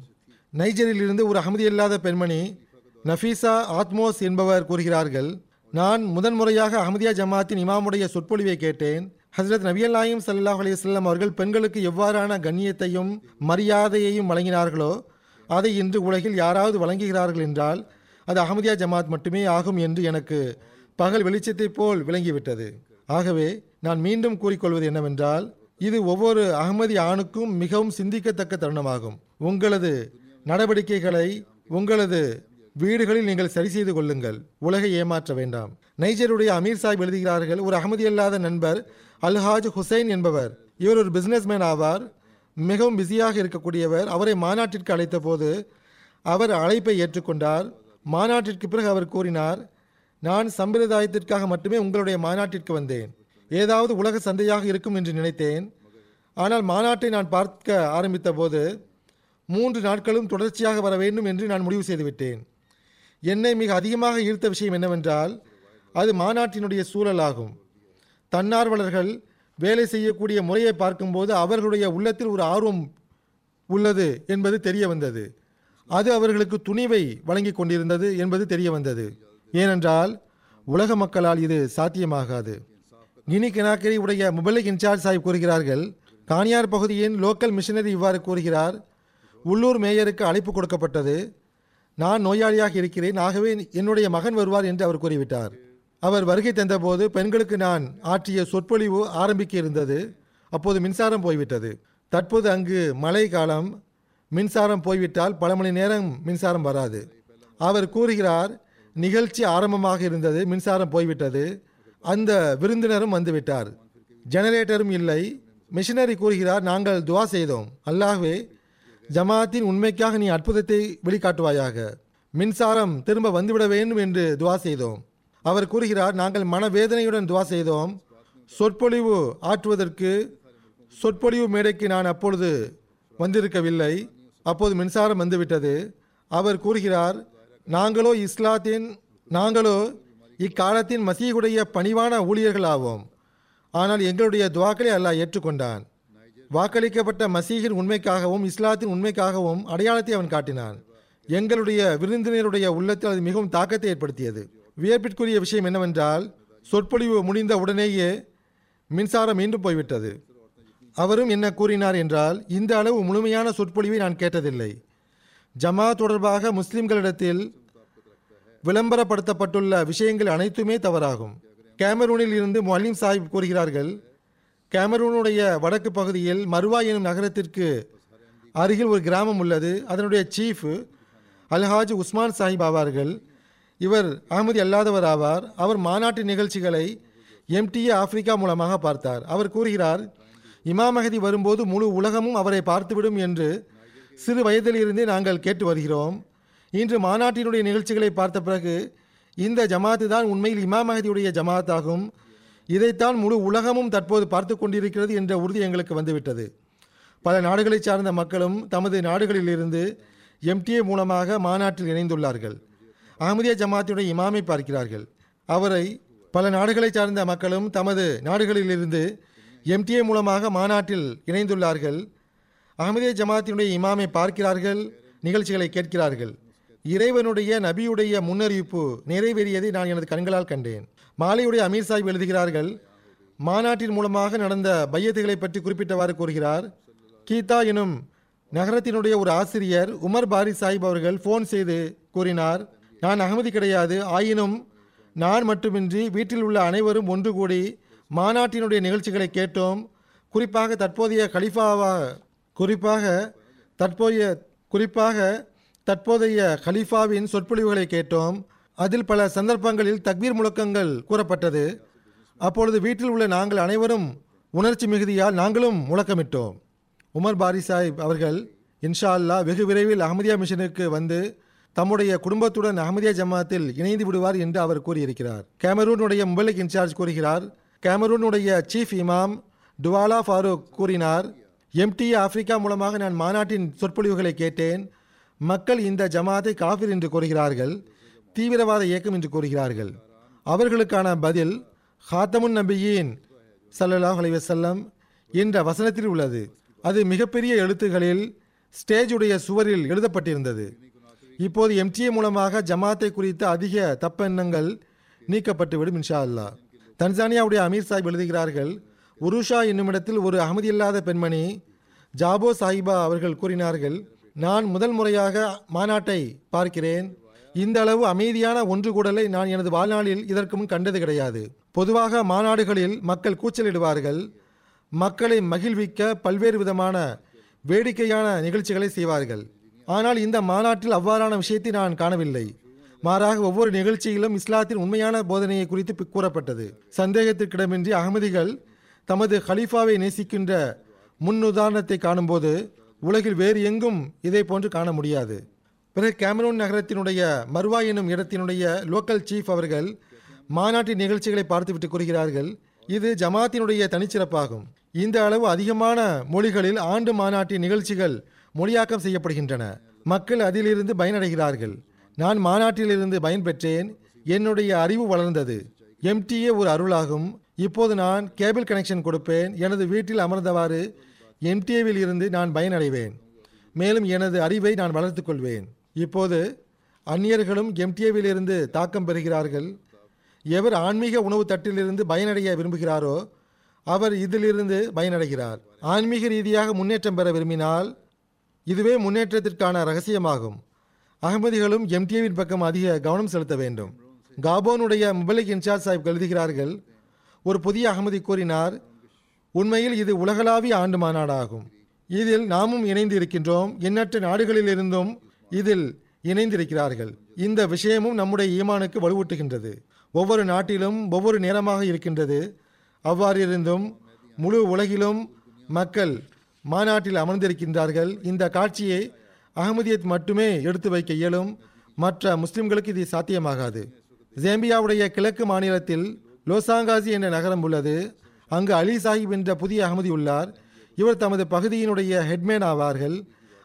நைஜரிலிருந்து ஒரு அகமதி இல்லாத பெண்மணி நஃபீசா ஆத்மோஸ் என்பவர் கூறுகிறார்கள் நான் முதன்முறையாக அகமதியா ஜமாத்தின் இமாமுடைய சொற்பொழிவை கேட்டேன். ஹசரத் நபியல் நாயும் சல்லாஹ் அலையம் அவர்கள் பெண்களுக்கு எவ்வாறான கண்ணியத்தையும் மரியாதையையும் வழங்கினார்களோ அதை இன்று உலகில் யாராவது வழங்குகிறார்கள் என்றால் அது அகமதியா ஜமாத் மட்டுமே ஆகும் என்று எனக்கு பகல் வெளிச்சத்தைப் போல் விளங்கிவிட்டது. ஆகவே நான் மீண்டும் கூறிக்கொள்வது என்னவென்றால் இது ஒவ்வொரு அகமதி ஆணுக்கும் மிகவும் சிந்திக்கத்தக்க தருணமாகும். உங்களது நடவடிக்கைகளை உங்களது வீடுகளில் நீங்கள் சரி செய்து கொள்ளுங்கள். உலகை ஏமாற்ற வேண்டாம். நைஜருடைய அமீர் சாஹிப் எழுதுகிறார்கள் ஒரு அகமதி அல்லாத நண்பர் அல்ஹாஜ் ஹுசைன் என்பவர் இவர் ஒரு பிஸ்னஸ்மேன் ஆவார் மிகவும் பிஸியாக இருக்கக்கூடியவர். அவரை மாநாட்டிற்கு அழைத்த போது அவர் அழைப்பை ஏற்றுக்கொண்டார். மாநாட்டிற்கு பிறகு அவர் கூறினார் நான் சம்பிரதாயத்திற்காக மட்டுமே உங்களுடைய மாநாட்டிற்கு வந்தேன். ஏதாவது உலக சந்தையாக இருக்கும் என்று நினைத்தேன். ஆனால் மாநாட்டை நான் பார்க்க ஆரம்பித்த போது மூன்று நாட்களும் தொடர்ச்சியாக வர வேண்டும் என்று நான் முடிவு செய்துவிட்டேன். என்னை மிக அதிகமாக ஈர்த்த விஷயம் என்னவென்றால் அது மாநாட்டினுடைய சூழலாகும். தன்னார்வலர்கள் வேலை செய்யக்கூடிய முறையை பார்க்கும்போது அவர்களுடைய உள்ளத்தில் ஒரு ஆர்வம் உள்ளது என்பது தெரிய வந்தது. அது அவர்களுக்கு துணிவை வழங்கி கொண்டிருந்தது என்பது தெரிய வந்தது. ஏனென்றால் உலக மக்களால் இது சாத்தியமாகாது. கினி கினாக்கரி உடைய முபலிக் இன்சார்ஜ் சாஹிப் கூறுகிறார்கள் கானியார் பகுதியின் லோக்கல் மிஷனரி இவ்வாறு கூறுகிறார் உள்ளூர் மேயருக்கு அழைப்பு கொடுக்கப்பட்டது நான் நோயாளியாக இருக்கிறேன் ஆகவே என்னுடைய மகன் வருவார் என்று அவர் கூறிவிட்டார். அவர் வருகை தந்தபோது பெண்களுக்கு நான் ஆற்றிய சொற்பொழிவு ஆரம்பிக்க இருந்தது அப்போது மின்சாரம் போய்விட்டது. தற்போது அங்கு மழை காலம் மின்சாரம் போய்விட்டால் பல மணி நேரம் மின்சாரம் வராது. அவர் கூறுகிறார் நிகழ்ச்சி ஆரம்பமாக இருந்தது மின்சாரம் போய்விட்டது அந்த விருந்தினரும் வந்துவிட்டார். ஜெனரேட்டரும் இல்லை. மிஷினரி கூறுகிறார் நாங்கள் துவா செய்தோம். அல்லாஹ்வே ஜமாத்தின் உண்மைக்காக நீ அற்புதத்தை வெளிக்காட்டுவாயாக. மின்சாரம் திரும்ப வந்துவிட வேண்டும் என்று துவா செய்தோம். அவர் கூறுகிறார் நாங்கள் மனவேதனையுடன் துவா செய்தோம். சொற்பொழிவு ஆற்றுவதற்கு சொற்பொழிவு மேடைக்கு நான் அப்பொழுது வந்திருக்கவில்லை. அப்போது மின்சாரம் வந்துவிட்டது. அவர் கூறுகிறார் நாங்களோ இஸ்லாத்தின் நாங்களோ இக்காலத்தின் மசீகுடைய பணிவான ஊழியர்கள் ஆவோம் ஆனால் எங்களுடைய துவாக்களை அல்லாஹ் ஏற்றுக்கொண்டான். வாக்களிக்கப்பட்ட மசீகின் உண்மைக்காகவும் இஸ்லாத்தின் உண்மைக்காகவும் அடையாளத்தை அவன் காட்டினான். எங்களுடைய விருந்தினருடைய உள்ளத்தில் அது மிகவும் தாக்கத்தை ஏற்படுத்தியது. வியப்பிற்குரிய விஷயம் என்னவென்றால் சொற்பொழிவு முடிந்த உடனேயே மின்சாரம் மீண்டும் போய்விட்டது. அவரும் என்ன கூறினார் என்றால் இந்த அளவு முழுமையான சொற்பொழிவை நான் கேட்டதில்லை. ஜமா தொடர்பாக முஸ்லிம்களிடத்தில் விளம்பரப்படுத்தப்பட்டுள்ள விஷயங்கள் அனைத்துமே தவறாகும். கேமரூனில் இருந்து மொல்லிம் சாஹிப் கூறுகிறார்கள் கேமரூனுடைய வடக்கு பகுதியில் மருவா எனும் நகரத்திற்கு அருகில் ஒரு கிராமம் உள்ளது. அதனுடைய சீஃப் அல்ஹாஜ் உஸ்மான் சாஹிப் ஆவார்கள். இவர் அகமதி அல்லாதவர் ஆவார். அவர் மாநாட்டு நிகழ்ச்சிகளை எம்டிஏ ஆப்பிரிக்கா மூலமாக பார்த்தார். அவர் கூறுகிறார் இமாம் மகதி வரும்போது முழு உலகமும் அவரை பார்த்துவிடும் என்று சிறு வயதிலிருந்தே நாங்கள் கேட்டு வருகிறோம். இன்று மாநாட்டினுடைய நிகழ்ச்சிகளை பார்த்த பிறகு இந்த ஜமாத்து தான் உண்மையில் இமாம் மஹதியுடைய ஜமாத் ஆகும் இதைத்தான் முழு உலகமும் தற்போது பார்த்து கொண்டிருக்கிறது என்ற உறுதி எங்களுக்கு வந்துவிட்டது. பல நாடுகளைச் சார்ந்த மக்களும் தமது நாடுகளிலிருந்து எம்டிஏ மூலமாக மாநாட்டில் இணைந்துள்ளார்கள். அகமதியா ஜமாத்தினுடைய இமாமை பார்க்கிறார்கள். அவரை பல நாடுகளைச் சார்ந்த மக்களும் தமது நாடுகளிலிருந்து எம்டிஏ மூலமாக மாநாட்டில் இணைந்துள்ளார்கள். அகமதிய ஜமாத்தினுடைய இமாமை பார்க்கிறார்கள் நிகழ்ச்சிகளை கேட்கிறார்கள். இறைவனுடைய நபியுடைய முன்னறிவிப்பு நிறைவேறியதை நான் எனது கண்களால் கண்டேன். மாலையுடைய அமீர் சாஹிப் எழுதுகிறார்கள் மாநாட்டின் மூலமாக நடந்த பையத்துகளை பற்றி குறிப்பிட்டவாறு கூறுகிறார் கீதா எனும் நகரத்தினுடைய ஒரு ஆசிரியர் உமர் பாரி சாஹிப் அவர்கள் ஃபோன் செய்து கூறினார் நான் அகமதி கிடையாது ஆயினும் நான் மட்டுமின்றி வீட்டில் உள்ள அனைவரும் ஒன்று கூடி மாநாட்டினுடைய நிகழ்ச்சிகளை கேட்டோம். குறிப்பாக தற்போதைய கலிஃபாவாக குறிப்பாக தற்போதைய குறிப்பாக தற்போதைய கலீஃபாவின் சொற்பொழிவுகளை கேட்டோம். அதில் பல சந்தர்ப்பங்களில் தக்வீர் முழக்கங்கள் கூறப்பட்டது. அப்பொழுது வீட்டில் உள்ள நாங்கள் அனைவரும் உணர்ச்சி மிகுதியால் நாங்களும் முழக்கமிட்டோம். உமர் பாரி சாஹிப் அவர்கள் இன்ஷா அல்லா வெகு விரைவில் அஹமதியா மிஷனுக்கு வந்து தம்முடைய குடும்பத்துடன் அஹமதியா ஜமாத்தில் இணைந்து விடுவார் என்று அவர் கூறியிருக்கிறார். கேமரூனுடைய முபலிக் இன்சார்ஜ் கூறுகிறார். கேமரூனுடைய சீஃப் இமாம் டுவாலா ஃபாரூக் கூறினார் எம்டிஏ ஆப்பிரிக்கா மூலமாக நான் மாநாட்டின் சொற்பொழிவுகளை கேட்டேன். மக்கள் இந்த ஜமாத்தை காஃபிர் என்று கூறுகிறார்கள் தீவிரவாத இயக்கம் என்று கூறுகிறார்கள். அவர்களுக்கான பதில் ஹாத்தமுன் நபியின் சல்லல்லாஹ் அலைவசல்லம் என்ற வசனத்தில் உள்ளது. அது மிகப்பெரிய எழுத்துகளில் ஸ்டேஜுடைய சுவரில் எழுதப்பட்டிருந்தது. இப்போது எம்டிஏ மூலமாக ஜமாத்தை குறித்த அதிக தப்பெண்ணங்கள் நீக்கப்பட்டுவிடும் இன்ஷா அல்லாஹ் தன்சானியாவுடைய அமீர் சாஹிப் எழுதுகிறார்கள் உருஷா என்னுமிடத்தில் ஒரு அகமதியில்லாத பெண்மணி ஜாபோ சாஹிபா அவர்கள் கூறினார்கள் நான் முதல் முறையாக மாநாட்டை பார்க்கிறேன். இந்த அளவு அமைதியான ஒன்று கூடலை நான் எனது வாழ்நாளில் இதற்கு முன் கண்டது கிடையாது. பொதுவாக மாநாடுகளில் மக்கள் கூச்சலிடுவார்கள். மக்களை மகிழ்விக்க பல்வேறு விதமான வேடிக்கையான நிகழ்ச்சிகளை செய்வார்கள். ஆனால் இந்த மாநாட்டில் அவ்வாறான விஷயத்தை நான் காணவில்லை. மாறாக ஒவ்வொரு நிகழ்ச்சியிலும் இஸ்லாத்தின் உண்மையான போதனையை குறித்து கூறப்பட்டது. சந்தேகத்திற்கிடமின்றி அகமதிகள் தமது ஹலீஃபாவை நேசிக்கின்ற முன்னுதாரணத்தை காணும்போது உலகில் வேறு எங்கும் இதை போன்று காண முடியாது. பிறகு கேமரூன் நகரத்தினுடைய மர்வா என்னும் இடத்தினுடைய லோக்கல் சீஃப் அவர்கள் மாநாட்டின் நிகழ்ச்சிகளை பார்த்துவிட்டு கூறுகிறார்கள் இது ஜமாத்தினுடைய தனிச்சிறப்பாகும். இந்த அளவு அதிகமான மொழிகளில் ஆண்டு மாநாட்டின் நிகழ்ச்சிகள் மொழியாக்கம் செய்யப்படுகின்றன. மக்கள் அதிலிருந்து பயனடைகிறார்கள். நான் மாநாட்டிலிருந்து பயன்பெற்றேன் என்னுடைய அறிவு வளர்ந்தது. எம்டிஏ ஒரு அருளாகும். இப்போது நான் கேபிள் கனெக்ஷன் கொடுப்பேன் எனது வீட்டில் அமர்ந்தவாறு எம்டிஏவில் இருந்து நான் பயனடைவேன். மேலும் எனது அறிவை நான் வளர்த்து கொள்வேன். இப்போது அந்நியர்களும் எம்டிஏவில் இருந்து தாக்கம் பெறுகிறார்கள். எவர் ஆன்மீக உணவு தட்டிலிருந்து பயனடைய விரும்புகிறாரோ அவர் இதிலிருந்து பயனடைகிறார். ஆன்மீக ரீதியாக முன்னேற்றம் பெற விரும்பினால் இதுவே முன்னேற்றத்திற்கான ரகசியமாகும். அகமதிகளும் எம்டிஏவின் பக்கம் அதிக கவனம் செலுத்த வேண்டும். காபோனுடைய முபலிக் இன்சார்ஜ் சாஹிப் எழுதுகிறார்கள் ஒரு புதிய அகமதி கூறினார் உண்மையில் இது உலகளாவிய ஆண்டு மாநாடாகும். இதில் நாமும் இணைந்து இருக்கின்றோம் எண்ணற்ற நாடுகளிலிருந்தும் இதில் இணைந்திருக்கிறார்கள். இந்த விஷயமும் நம்முடைய ஈமானுக்கு வலுவூட்டுகின்றது. ஒவ்வொரு நாட்டிலும் ஒவ்வொரு நேரமாக இருக்கின்றது. அவ்வாறு இருந்தும் முழு உலகிலும் மக்கள் மாநாட்டில் அமர்ந்திருக்கின்றார்கள். இந்த காட்சியை அகமதியத் மட்டுமே எடுத்து வைக்க இயலும். மற்ற முஸ்லிம்களுக்கு இது சாத்தியமாகாது. ஜேம்பியாவுடைய கிழக்கு மாநிலத்தில் லோசாங்காசி என்ற நகரம் உள்ளது. அங்கு அலி சாஹிப் என்ற புதிய அகமதி உள்ளார். இவர் தமது பகுதியினுடைய ஹெட்மேன் ஆவார்கள்.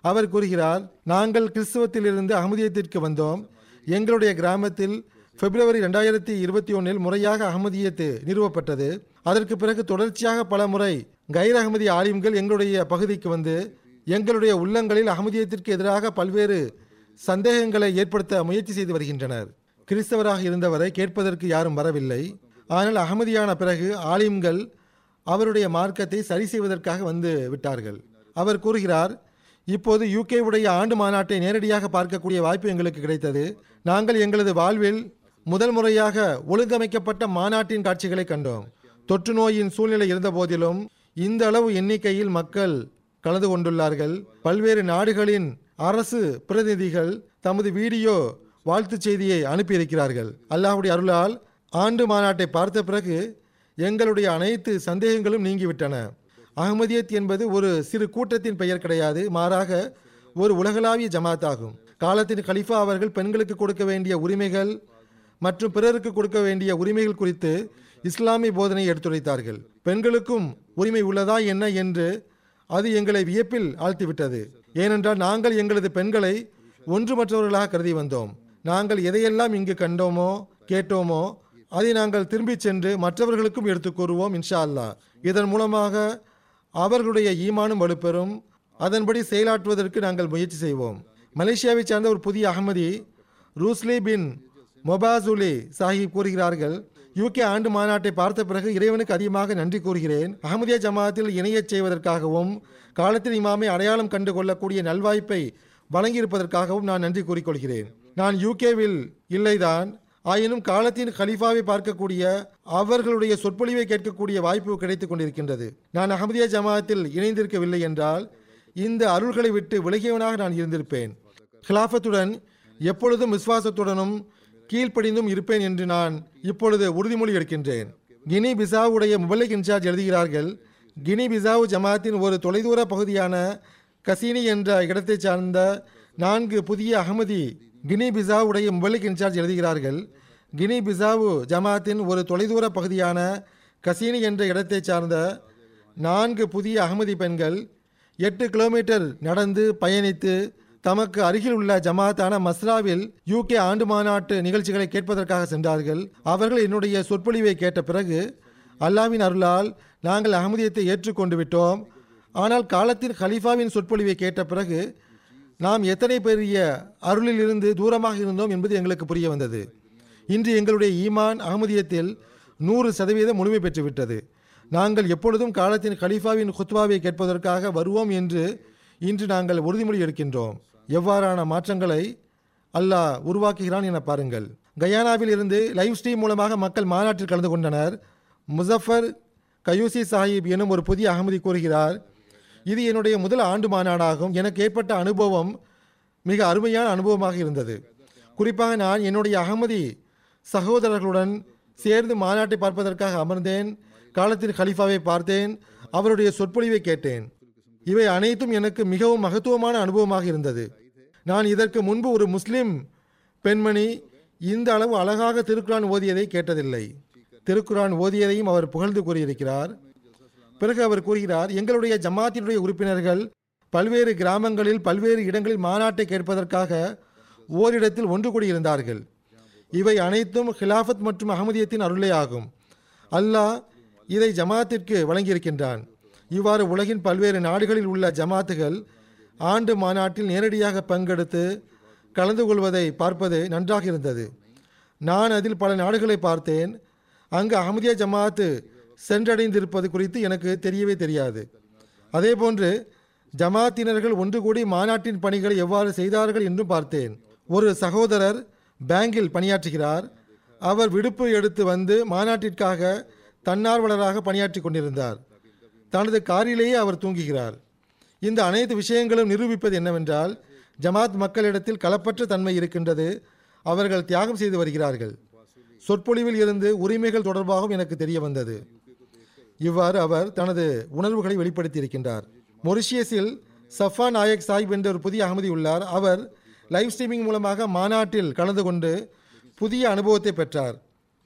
அவர் கூறுகிறார் நாங்கள் கிறிஸ்துவத்திலிருந்து அகமதியத்திற்கு வந்தோம். எங்களுடைய கிராமத்தில் பிப்ரவரி ரெண்டாயிரத்தி இருபத்தி ஒன்றில் முறையாக அகமதியத்து நிறுவப்பட்டது. அதற்கு பிறகு தொடர்ச்சியாக பல முறை கைர் அகமதி ஆலிம்கள் எங்களுடைய பகுதிக்கு வந்து எங்களுடைய உள்ளங்களில் அகமதியத்திற்கு எதிராக பல்வேறு சந்தேகங்களை ஏற்படுத்த முயற்சி செய்து வருகின்றனர். கிறிஸ்தவராக இருந்தவரை கேட்பதற்கு யாரும் வரவில்லை. ஆனால் அகமதியான பிறகு ஆலிம்கள் அவருடைய மார்க்கத்தை சரி செய்வதற்காக வந்து விட்டார்கள். அவர் கூறுகிறார் இப்போது யூகேவுடைய ஆண்டு மாநாட்டை நேரடியாக பார்க்கக்கூடிய வாய்ப்பு எங்களுக்கு கிடைத்தது. நாங்கள் எங்களது வாழ்வில் முதல் முறையாக ஒழுங்கமைக்கப்பட்ட மாநாட்டின் காட்சிகளை கண்டோம். தொற்று நோயின் சூழ்நிலை இருந்த போதிலும் இந்த அளவு எண்ணிக்கையில் மக்கள் கலந்து கொண்டுள்ளார்கள். பல்வேறு நாடுகளின் அரசு பிரதிநிதிகள் தமது வீடியோ வாழ்த்துச் செய்தியை அனுப்பியிருக்கிறார்கள். அல்லாஹுடைய அருளால் ஆண்டு மாநாட்டை பார்த்த பிறகு எங்களுடைய அனைத்து சந்தேகங்களும் நீங்கிவிட்டன. அகமதியத் என்பது ஒரு சிறு கூட்டத்தின் பெயர் கிடையாது மாறாக ஒரு உலகளாவிய ஜமாத் ஆகும் காலத்தின் கலிஃபா அவர்கள் பெண்களுக்கு கொடுக்க வேண்டிய உரிமைகள் மற்றும் பிறருக்கு கொடுக்க வேண்டிய உரிமைகள் குறித்து இஸ்லாமிய போதனை எடுத்துரைத்தார்கள். பெண்களுக்கும் உரிமை உள்ளதா என்ன என்று அது எங்களை வியப்பில் ஆழ்த்திவிட்டது. ஏனென்றால் நாங்கள் எங்களது பெண்களை ஒன்று மற்றவர்களாக கருதி வந்தோம். நாங்கள் எதையெல்லாம் இங்கு கண்டோமோ கேட்டோமோ அதை நாங்கள் திரும்பிச் சென்று மற்றவர்களுக்கும் எடுத்துக் கூறுவோம் இன்ஷா அல்லா இதன் மூலமாக அவர்களுடைய ஈமானும் வலுப்பெறும். அதன்படி செயலாற்றுவதற்கு நாங்கள் முயற்சி செய்வோம். மலேசியாவைச் சார்ந்த ஒரு புதிய அகமதி ரூஸ்லி பின் மொபாசுலி சாஹிப் கூறுகிறார்கள் யூகே ஆண்டு மாநாட்டை பார்த்த பிறகு இறைவனுக்கு அதிகமாக நன்றி கூறுகிறேன். அகமதியா ஜமாத்தில் இணையச் செய்வதற்காகவும் காலத்தின் இமாமை அடையாளம் கண்டு கொள்ளக்கூடிய நல்வாய்ப்பை வழங்கியிருப்பதற்காகவும் நான் நன்றி கூறிக்கொள்கிறேன் நான் யூகேவில் இல்லைதான் ஆயினும் காலத்தின் கலீஃபாவை பார்க்கக்கூடிய அவர்களுடைய சொற்பொழிவை கேட்கக்கூடிய வாய்ப்பு கிடைத்துக் கொண்டிருக்கின்றது. நான் அகமதியா ஜமாத்தில் இணைந்திருக்கவில்லை என்றால் இந்த அருள்களை விட்டு விலகியவனாக நான் இருந்திருப்பேன். ஹிலாஃபத்துடன் எப்பொழுதும் விசுவாசத்துடனும் கீழ்ப்படிந்தும் இருப்பேன் என்று நான் இப்பொழுது உறுதிமொழி எடுக்கின்றேன். கினி பிசாவுடைய முபல்லிக் இன்சார்ஜ் எழுதுகிறார்கள் கினி பிசாவு ஜமாத்தின் ஒரு தொலைதூர பகுதியான கசீனி என்ற இடத்தைச் சார்ந்த நான்கு புதிய அகமதி கினி பிசாவுடைய முபல்லிக் இன்சார்ஜ் எழுதுகிறார்கள் கினி பிசாவு ஜமாத்தின் ஒரு தொலைதூர பகுதியான கசீனி என்ற இடத்தை சார்ந்த நான்கு புதிய அகமதி பெண்கள் எட்டு கிலோமீட்டர் நடந்து பயணித்து தமக்கு அருகில் உள்ள ஜமாத்தான மஸ்ராவில் யூகே ஆண்டு மாநாட்டு நிகழ்ச்சிகளை கேட்பதற்காக சென்றார்கள். அவர்கள் என்னுடைய சொற்பொழிவை கேட்ட பிறகு அல்லாவின் அருளால் நாங்கள் அகமதியத்தை ஏற்றுக்கொண்டு விட்டோம். ஆனால் காலத்தின் ஹலீஃபாவின் சொற்பொழிவை கேட்ட பிறகு நாம் எத்தனை பெரிய அருளில் இருந்து தூரமாக இருந்தோம் என்பது எங்களுக்கு புரிய வந்தது. இன்று எங்களுடைய ஈமான் அகமதியத்தில் நூறு சதவீதம் முழுமை பெற்றுவிட்டது. நாங்கள் எப்பொழுதும் காலத்தின் கலீஃபாவின் குத்வாவை கேட்பதற்காக வருவோம் என்று இன்று நாங்கள் உறுதிமொழி எடுக்கின்றோம். எவ்வாறான மாற்றங்களை அல்லாஹ் உருவாக்குகிறான் என பாருங்கள். கயானாவில் இருந்து லைவ் ஸ்ட்ரீம் மூலமாக மக்கள் மாநாட்டில் கலந்து கொண்டனர். முசஃபர் கயூசி சாஹிப் எனும் ஒரு புதிய அகமதி கூறுகிறார். இது என்னுடைய முதல் ஆண்டு மாநாடாகும். எனக்கு ஏற்பட்ட அனுபவம் மிக அருமையான அனுபவமாக இருந்தது. குறிப்பாக நான் என்னுடைய அகமதி சகோதரர்களுடன் சேர்ந்து மாநாட்டை பார்ப்பதற்காக அமர்ந்தேன். காலத்தின் கலீஃபாவை பார்த்தேன். அவருடைய சொற்பொழிவை கேட்டேன். இவை அனைத்தும் எனக்கு மிகவும் மகத்துவமான அனுபவமாக இருந்தது. நான் இதற்கு முன்பு ஒரு முஸ்லிம் பெண்மணி இந்த அளவு அழகாக திருக்குரான் ஓதியதை கேட்டதில்லை. திருக்குரான் ஓதியதையும் அவர் புகழ்ந்து கூறியிருக்கிறார். பிறகு அவர் கூறுகிறார் எங்களுடைய ஜமாத்தினுடைய உறுப்பினர்கள் பல்வேறு கிராமங்களில் பல்வேறு இடங்களில் மாநாட்டை கேட்பதற்காக ஓரிடத்தில் ஒன்று கூடியிருந்தார்கள். இவை அனைத்தும் ஹிலாஃபத் மற்றும் அகமதியத்தின் அருளே ஆகும். அல்லாஹ் இதை ஜமாத்திற்கு வழங்கியிருக்கின்றான். இவ்வாறு உலகின் பல்வேறு நாடுகளில் உள்ள ஜமாத்துகள் ஆண்டு மாநாட்டில் நேரடியாக பங்கெடுத்து கலந்து கொள்வதை பார்ப்பது நன்றாக இருந்தது. நான் அதில் பல நாடுகளை பார்த்தேன். அங்கு அகமதியா ஜமாத்து சென்றடைந்திருப்பது குறித்து எனக்கு தெரியவே தெரியாது. அதேபோன்று ஜமாத்தினர்கள் ஒன்று கூடி மாநாட்டின் பணிகளை எவ்வாறு செய்தார்கள் என்றும் பார்த்தேன். ஒரு சகோதரர் பேங்கில் பணியாற்றுகிறார். அவர் விடுப்பு எடுத்து வந்து மாநாட்டிற்காக தன்னார்வலராக பணியாற்றி கொண்டிருந்தார். தனது காரிலேயே அவர் தூங்குகிறார். இந்த அனைத்து விஷயங்களும் நிரூபிப்பது என்னவென்றால் ஜமாத் மக்களிடத்தில் களப்பற்ற தன்மை இருக்கின்றது. அவர்கள் தியாகம் செய்து வருகிறார்கள். சொற்பொழிவில் இருந்து உரிமைகள் தொடர்பாகவும் எனக்கு தெரிய வந்தது. இவ்வாறு அவர் தனது உணர்வுகளை வெளிப்படுத்தியிருக்கின்றார். மொரிஷியஸில் சஃபா நாயக் சாஹிப் என்ற ஒரு புதிய அகமதி உள்ளார். அவர் லைவ் ஸ்ட்ரீமிங் மூலமாக மாநாட்டில் கலந்து கொண்டு புதிய அனுபவத்தை பெற்றார்.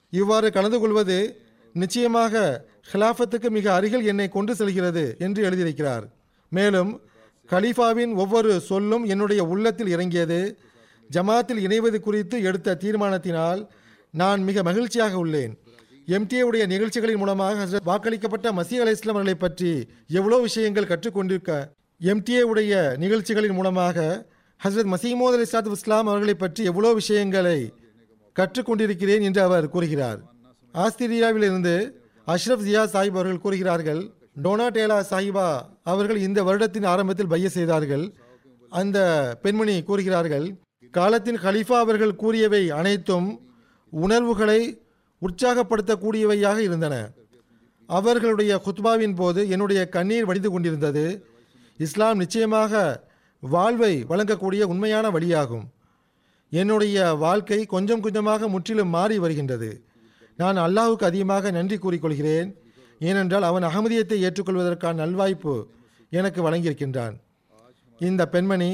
இவ்வாறு கலந்து கொள்வது நிச்சயமாக ஹிலாஃபத்துக்கு மிக அருகில் என்னை கொண்டு செல்கிறது என்று எழுதியிருக்கிறார். மேலும் கலீஃபாவின் ஒவ்வொரு சொல்லும் என்னுடைய உள்ளத்தில் இறங்கியது. ஜமாத்தில் இணைவது குறித்து எடுத்த தீர்மானத்தினால் நான் மிக மகிழ்ச்சியாக உள்ளேன். எம்டிஏ உடைய நிகழ்ச்சிகளின் மூலமாக ஹஸ்ரத் வாக்களிக்கப்பட்ட மசீ அலை இஸ்லாமர்களை பற்றி எவ்வளோ விஷயங்கள் கற்றுக்கொண்டிருக்க எம்டிஏ உடைய நிகழ்ச்சிகளின் மூலமாக ஹஸ்ரத் மசீமோத் அலி சாத் இஸ்லாம் அவர்களை பற்றி எவ்வளோ விஷயங்களை கற்றுக்கொண்டிருக்கிறேன் என்று அவர் கூறுகிறார். ஆஸ்திரேலியாவிலிருந்து அஷ்ரப் ஜியா சாஹிப் அவர்கள் கூறுகிறார்கள் டோனா டேலா சாஹிபா அவர்கள் இந்த வருடத்தின் ஆரம்பத்தில் பைய செய்தார்கள். அந்த பெண்மணி கூறுகிறார்கள் காலத்தின் கலீஃபா அவர்கள் கூறியவை அனைத்தும் உணர்வுகளை உற்சாகப்படுத்தக்கூடியவையாக இருந்தன. அவர்களுடைய குத்பாவின் போது என்னுடைய கண்ணீர் வடிந்து கொண்டிருந்தது. இஸ்லாம் நிச்சயமாக வாழ்வை வழங்கக்கூடிய உண்மையான வழியாகும். என்னுடைய வாழ்க்கை கொஞ்சம் கொஞ்சமாக முற்றிலும் மாறி வருகின்றது. நான் அல்லாஹுக்கு அதிகமாக நன்றி கூறிக்கொள்கிறேன். ஏனென்றால் அவன் அகமதியத்தை ஏற்றுக்கொள்வதற்கான நல்வாய்ப்பு எனக்கு வழங்கியிருக்கின்றான். இந்த பெண்மணி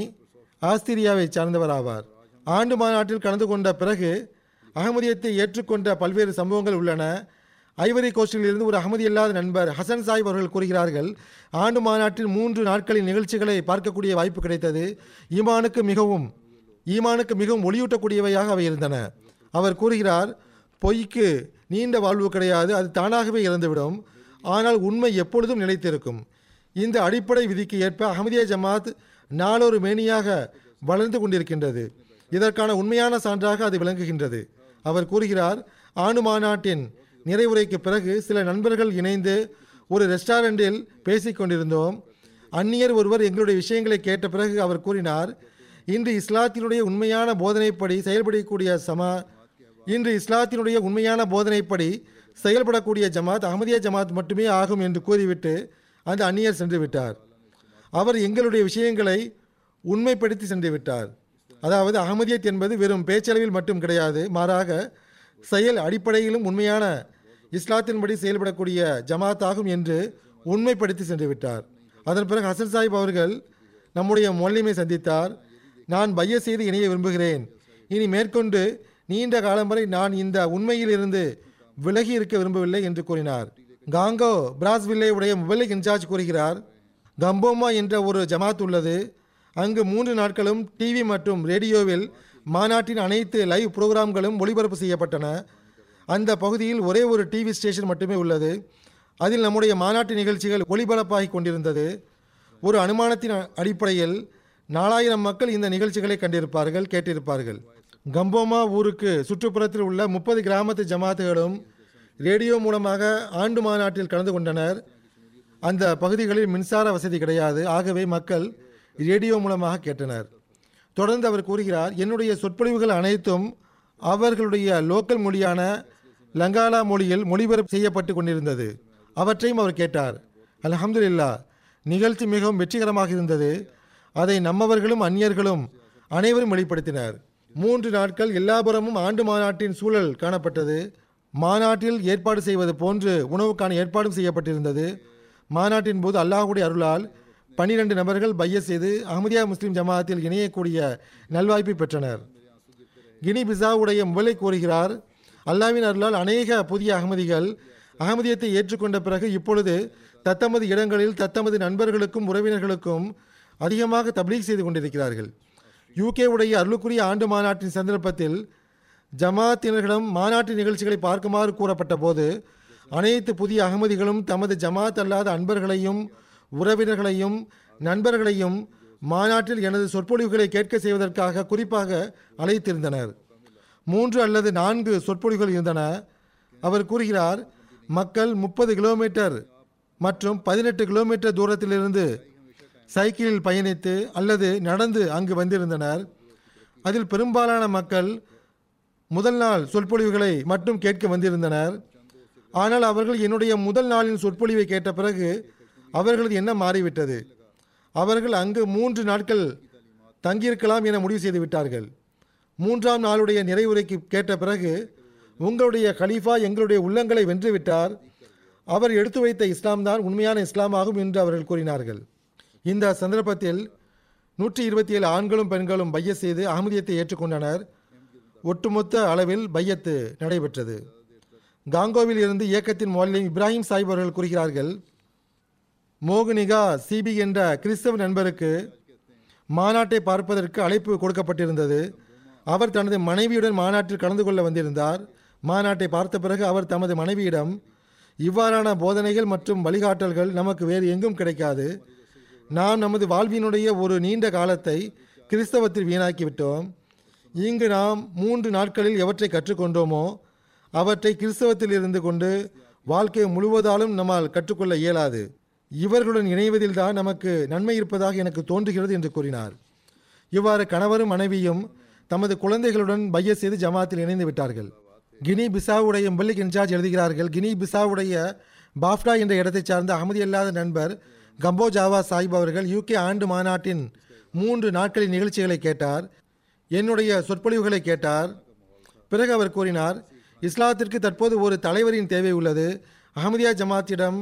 ஆஸ்திரியாவை சார்ந்தவர் ஆவார் ஆண்டு மாநாட்டில் கலந்து கொண்ட பிறகு அகமதியத்தை ஏற்றுக்கொண்ட பல்வேறு சம்பவங்கள் உள்ளன. ஐவரி கோஸ்டில் இருந்து ஒரு அகமதி இல்லாத நண்பர் ஹசன் சாஹிப் அவர்கள் கூறுகிறார்கள் ஆண்டு மாநாட்டில் மூன்று நாட்களின் நிகழ்ச்சிகளை பார்க்கக்கூடிய வாய்ப்பு கிடைத்தது. ஈமானுக்கு மிகவும் ஈமானுக்கு மிகவும் ஒளியூட்டக்கூடியவையாக அவை இருந்தன. அவர் கூறுகிறார் பொய்க்கு நீண்ட வாழ்வு கிடையாது அது தானாகவே இறந்துவிடும் ஆனால் உண்மை எப்பொழுதும் நிலைத்திருக்கும். இந்த அடிப்படை விதிக்கு ஏற்ப அகமதியா ஜமாத் நாளொரு மேனியாக வளர்ந்து கொண்டிருக்கின்றது. இதற்கான உண்மையான சான்றாக அது விளங்குகின்றது. அவர் கூறுகிறார் ஆணு மாநாட்டின் நிறைவுரைக்கு பிறகு சில நண்பர்கள் இணைந்து ஒரு ரெஸ்டாரண்டில் பேசிக் கொண்டிருந்தோம். அந்நியர் ஒருவர் எங்களுடைய விஷயங்களை கேட்ட பிறகு அவர் கூறினார் இன்று இஸ்லாத்தினுடைய உண்மையான போதனைப்படி செயல்படக்கூடிய சமா இன்று இஸ்லாத்தினுடைய உண்மையான போதனைப்படி செயல்படக்கூடிய ஜமாத் அகமதியா ஜமாத் மட்டுமே ஆகும் என்று கூறிவிட்டு அந்த அந்நியர் சென்று விட்டார். அவர் எங்களுடைய விஷயங்களை உண்மைப்படுத்தி சென்று விட்டார். அதாவது அகமதியத் என்பது வெறும் பேச்சளவில் மட்டும் கிடையாது மாறாக செயல் அடிப்படையிலும் உண்மையான இஸ்லாத்தின்படி செயல்படக்கூடிய ஜமாத் ஆகும் என்று உண்மைப்படுத்தி சென்று விட்டார் அதன் பிறகு ஹசன் சாஹிப் அவர்கள் நம்முடைய மொல்லிமை சந்தித்தார். நான் பைய செய்து இணைய விரும்புகிறேன். இனி மேற்கொண்டு நீண்ட காலம் வரை நான் இந்த உண்மையிலிருந்து விலகி இருக்க விரும்பவில்லை என்று கூறினார். காங்கோ பிராஸ்வில்லே உடைய முபலிக் இன்சார்ஜ் கூறுகிறார் கம்போமா என்ற ஒரு ஜமாத் உள்ளது. அங்கு மூன்று நாட்களும் டிவி மற்றும் ரேடியோவில் மாநாட்டின் அனைத்து லைவ் புரோகிராம்களும் ஒளிபரப்பு செய்யப்பட்டன. அந்த பகுதியில் ஒரே ஒரு டிவி ஸ்டேஷன் மட்டுமே உள்ளது. அதில் நம்முடைய மாநாட்டு நிகழ்ச்சிகள் ஒளிபரப்பாகி கொண்டிருந்தது. ஒரு அனுமானத்தின் அடிப்படையில் நாலாயிரம் மக்கள் இந்த நிகழ்ச்சிகளை கண்டிருப்பார்கள் கேட்டிருப்பார்கள். கம்போமா ஊருக்கு சுற்றுப்புறத்தில் உள்ள முப்பது கிராமத்து ஜமாத்துகளும் ரேடியோ மூலமாக ஆண்டு மாநாட்டில் கலந்து கொண்டனர். அந்த பகுதிகளில் மின்சார வசதி கிடையாது. ஆகவே மக்கள் ரேடியோ மூலமாக கேட்டனர். தொடர்ந்து அவர் கூறுகிறார் என்னுடைய சொற்பொழிவுகள் அனைத்தும் அவர்களுடைய லோக்கல் மொழியான லங்காலா மொழியில் மொழிபெயர்ப்பு செய்யப்பட்டு கொண்டிருந்தது. அவற்றையும் அவர் கேட்டார். அல்ஹம்துலில்லா நிகழ்ச்சி மிகவும் வெற்றிகரமாக இருந்தது. அதை நம்மவர்களும் அந்நியர்களும் அனைவரும் வெளிப்படுத்தினர். மூன்று நாட்கள் எல்லாபுறமும் ஆண்டு மாநாட்டின் சூழல் காணப்பட்டது. மாநாட்டில் ஏற்பாடு செய்வது போன்று உணவுக்கான ஏற்பாடும் செய்யப்பட்டிருந்தது. மாநாட்டின் போது அல்லாஹுடைய அருளால் பனிரெண்டு நபர்கள் பைய செய்து அஹமதியா முஸ்லிம் ஜமாத்தில் இணையக்கூடிய நல்வாய்ப்பை பெற்றனர். கினி பிசாவுடைய முதலை கூறுகிறார் அல்லாவின் அருளால் அநேக புதிய அகமதிகள் அகமதியத்தை ஏற்றுக்கொண்ட பிறகு இப்பொழுது தத்தமது இடங்களில் தத்தமது நண்பர்களுக்கும் உறவினர்களுக்கும் அதிகமாக தப்லீக் செய்து கொண்டிருக்கிறார்கள். யூகே உடைய அருளுக்குரிய ஆண்டு மாநாட்டின் சந்தர்ப்பத்தில் ஜமாத்தினர்களிடம் மாநாட்டு நிகழ்ச்சிகளை பார்க்குமாறு கூறப்பட்ட போது அனைத்து புதிய அகமதிகளும் தமது ஜமாத் அல்லாத அன்பர்களையும் உறவினர்களையும் நண்பர்களையும் மாநாட்டில் எனது சொற்பொழிவுகளை கேட்க செய்வதற்காக குறிப்பாக அழைத்திருந்தனர். மூன்று அல்லது நான்கு சொற்பொழிவுகள் இருந்தன. அவர் கூறுகிறார் மக்கள் முப்பது கிலோமீட்டர் மற்றும் பதினெட்டு கிலோமீட்டர் தூரத்திலிருந்து சைக்கிளில் பயணித்து அல்லது நடந்து அங்கு வந்திருந்தனர். அதில் பெரும்பாலான மக்கள் முதல் நாள் சொற்பொழிவுகளை மட்டும் கேட்க வந்திருந்தனர். ஆனால் அவர்கள் என்னுடைய முதல் நாளின் சொற்பொழிவை கேட்ட பிறகு அவர்களது எண்ணம் மாறிவிட்டது. அவர்கள் அங்கு மூன்று நாட்கள் தங்கியிருக்கலாம் என முடிவு செய்து விட்டார்கள். மூன்றாம் நாளுடைய நிறைவுரைக்கு கேட்ட பிறகு உங்களுடைய கலீஃபா எங்களுடைய உள்ளங்களை வென்றுவிட்டார். அவர் எடுத்து வைத்த இஸ்லாம் தான் உண்மையான இஸ்லாமாகும் என்று அவர்கள் கூறினார்கள். இந்த சந்தர்ப்பத்தில் நூற்றி இருபத்தி ஏழு ஆண்களும் பெண்களும் பைய செய்து அகமதியத்தை ஏற்றுக்கொண்டனர். ஒட்டுமொத்த அளவில் பையத்து நடைபெற்றது. காங்கோவில் இருந்து இயக்கத்தின் மொழியும் இப்ராஹிம் சாஹிப் அவர்கள் கூறுகிறார்கள் மோகனிகா சிபி என்ற கிறிஸ்தவ நண்பருக்கு மாநாட்டை பார்ப்பதற்கு அழைப்பு கொடுக்கப்பட்டிருந்தது. அவர் தனது மனைவியுடன் மாநாட்டில் கலந்து கொள்ள வந்திருந்தார். மாநாட்டை பார்த்த பிறகு அவர் தமது மனைவியிடம் இவ்வாறான போதனைகள் மற்றும் வழிகாட்டல்கள் நமக்கு வேறு எங்கும் கிடைக்காது. நாம் நமது வாழ்வினுடைய ஒரு நீண்ட காலத்தை கிறிஸ்தவத்தில் வீணாக்கிவிட்டோம். இங்கு நாம் மூன்று நாட்களில் எவற்றை கற்றுக்கொண்டோமோ அவற்றை கிறிஸ்தவத்தில் இருந்து கொண்டு வாழ்க்கை முழுவதாலும் நம்மால் கற்றுக்கொள்ள இயலாது. இவர்களுடன் இணைவதில்தான் நமக்கு நன்மை இருப்பதாக எனக்கு தோன்றுகிறது என்று கூறினார். இவ்வாறு கணவரும் மனைவியும் தமது குழந்தைகளுடன் பைய செய்து ஜமாத்தில் இணைந்து விட்டார்கள். கினி பிசாவுடைய பல்லிக் இன்சார்ஜ் எழுதுகிறார்கள். கினி பிசாவுடைய பாஃப்டா என்ற இடத்தைச் சார்ந்த அகமதி அல்லாத நண்பர் கம்போ ஜாவா சாஹிப் அவர்கள் யூகே ஆண்டு மாநாட்டின் மூன்று நாட்களின் நிகழ்ச்சிகளை கேட்டார். என்னுடைய சொற்பொழிவுகளை கேட்டார். பிறகு அவர் கூறினார் இஸ்லாத்திற்கு தற்போது ஒரு தலைவரின் தேவை உள்ளது. அகமதியா ஜமாத்திடம்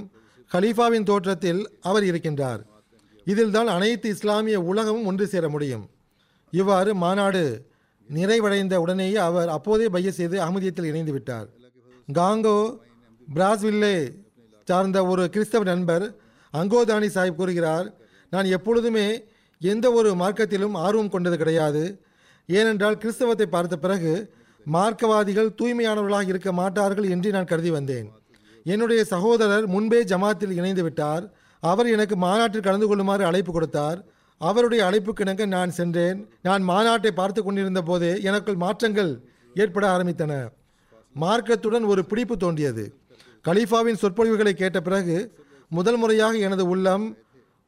கலீஃபாவின் தோற்றத்தில் அவர் இருக்கின்றார். இதில்தான் அனைத்து இஸ்லாமிய உலகமும் ஒன்று சேர முடியும். இவ்வாறு மாநாடு நிறைவடைந்த உடனேயே அவர் அப்போதே பைய செய்து அகமதியத்தில் இணைந்து விட்டார். காங்கோ பிராஸ்வில்லே சார்ந்த ஒரு கிறிஸ்தவ நண்பர் அங்கோதானி சாஹிப் கூறுகிறார் நான் எப்பொழுதுமே எந்த ஒரு மார்க்கத்திலும் ஆர்வம் கொண்டது கிடையாது. ஏனென்றால் கிறிஸ்தவத்தை பார்த்த பிறகு மார்க்கவாதிகள் தூய்மையானவர்களாக இருக்க மாட்டார்கள் என்று நான் கருதி வந்தேன். என்னுடைய சகோதரர் முன்பே ஜமாத்தில் இணைந்து விட்டார் அவர் எனக்கு மாநாட்டில் கலந்து கொள்ளுமாறு அழைப்பு கொடுத்தார். அவருடைய அழைப்புக்கிணங்க நான் சென்றேன். நான் மாநாட்டை பார்த்து கொண்டிருந்த போதே எனக்குள் மாற்றங்கள் ஏற்பட ஆரம்பித்தன. மார்க்கத்துடன் ஒரு பிடிப்பு தோன்றியது. கலீஃபாவின் சொற்பொழிவுகளை கேட்ட பிறகு முதல் முறையாக எனது உள்ளம்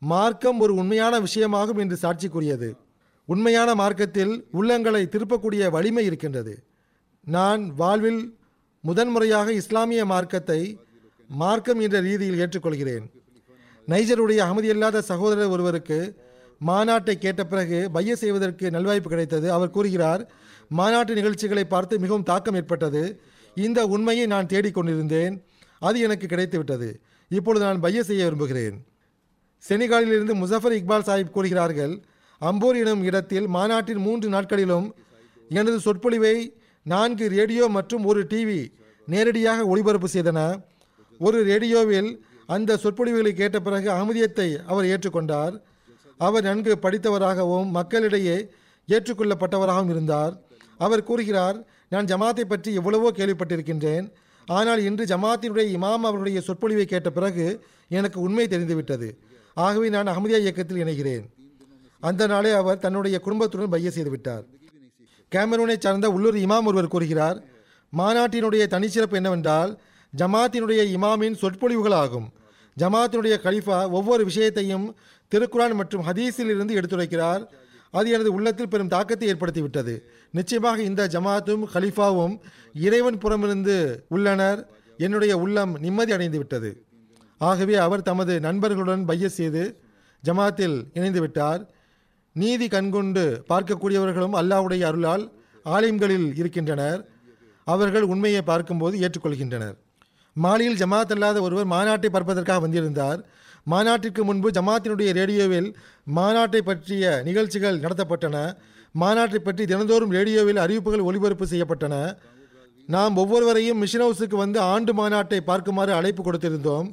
மார்க்கம் ஒரு உண்மையான விஷயமாகும் என்று சாட்சி கூறியது. உண்மையான மார்க்கத்தில் உள்ளங்களை திருப்பக்கூடிய வலிமை இருக்கின்றது. நான் வாழ்வில் முதன்முறையாக இஸ்லாமிய மார்க்கத்தை மார்க்கம் என்ற ரீதியில் ஏற்றுக்கொள்கிறேன். நைஜருடைய அகமதியல்லாத சகோதரர் ஒருவருக்கு மாநாட்டை கேட்ட பிறகு பைய செய்வதற்கு நல்வாய்ப்பு கிடைத்தது. அவர் கூறுகிறார் மாநாட்டு நிகழ்ச்சிகளை பார்த்து மிகவும் தாக்கம் ஏற்பட்டது. இந்த உண்மையை நான் தேடிக்கொண்டிருந்தேன் அது எனக்கு கிடைத்துவிட்டது இப்பொழுது நான் பைய செய்ய விரும்புகிறேன். செனிகாலிலிருந்து முசஃபர் இக்பால் சாஹிப் கூறுகிறார்கள் அம்போர் எனும் இடத்தில் மாநாட்டின் மூன்று நாட்களிலும் எனது சொற்பொழிவை நான்கு ரேடியோ மற்றும் ஒரு டிவி நேரடியாக ஒளிபரப்பு செய்தன. ஒரு ரேடியோவில் அந்த சொற்பொழிவுகளை கேட்ட பிறகு அகமதியத்தை அவர் ஏற்றுக்கொண்டார். அவர் நன்கு படித்தவராகவும் மக்களிடையே ஏற்றுக்கொள்ளப்பட்டவராகவும் இருந்தார். அவர் கூறுகிறார் நான் ஜமாத்தை பற்றி எவ்வளவோ கேள்விப்பட்டிருக்கின்றேன். ஆனால் இன்று ஜமாத்தினுடைய இமாம் அவருடைய சொற்பொழிவை கேட்ட பிறகு எனக்கு உண்மை தெரிந்துவிட்டது. ஆகவே நான் அகமதியா இயக்கத்தில் இணைகிறேன். அந்த நாளே அவர் தன்னுடைய குடும்பத்துடன் பைய செய்துவிட்டார் கேமரூனை சார்ந்த உள்ளூர் இமாம் ஒருவர் கூறுகிறார் மாநாட்டினுடைய தனிச்சிறப்பு என்னவென்றால் ஜமாத்தினுடைய இமாமின் சொற்பொழிவுகளாகும். ஜமாத்தினுடைய கலிஃபா ஒவ்வொரு விஷயத்தையும் திருக்குரான் மற்றும் ஹதீஸில் இருந்து எடுத்துரைக்கிறார். அது எனது உள்ளத்தில் பெரும் தாக்கத்தை ஏற்படுத்திவிட்டது. நிச்சயமாக இந்த ஜமாத்தும் ஹலீஃபாவும் இறைவன் புறமிருந்து உள்ளனர். என்னுடைய உள்ளம் நிம்மதி அடைந்து விட்டது ஆகவே அவர் தமது நண்பர்களுடன் பைய செய்து ஜமாத்தில் இணைந்து விட்டார் நீதி கண்கொண்டு பார்க்கக்கூடியவர்களும் அல்லாஹ்வுடைய அருளால் ஆலிம்களில் இருக்கின்றனர். அவர்கள் உண்மையை பார்க்கும்போது ஏற்றுக்கொள்கின்றனர். மாலியில் ஜமாத் அல்லாத ஒருவர் மாநாட்டை பார்ப்பதற்காக வந்திருந்தார். மாநாட்டிற்கு முன்பு ஜமாத்தினுடைய ரேடியோவில் மாநாட்டை பற்றிய நிகழ்ச்சிகள் நடத்தப்பட்டன. மாநாட்டை பற்றி தினந்தோறும் ரேடியோவில் அறிவிப்புகள் ஒளிபரப்பு செய்யப்பட்டன. நாம் ஒவ்வொருவரையும் மிஷன் ஹவுஸுக்கு வந்து ஆண்டு மாநாட்டை பார்க்குமாறு அழைப்பு கொடுத்திருந்தோம்.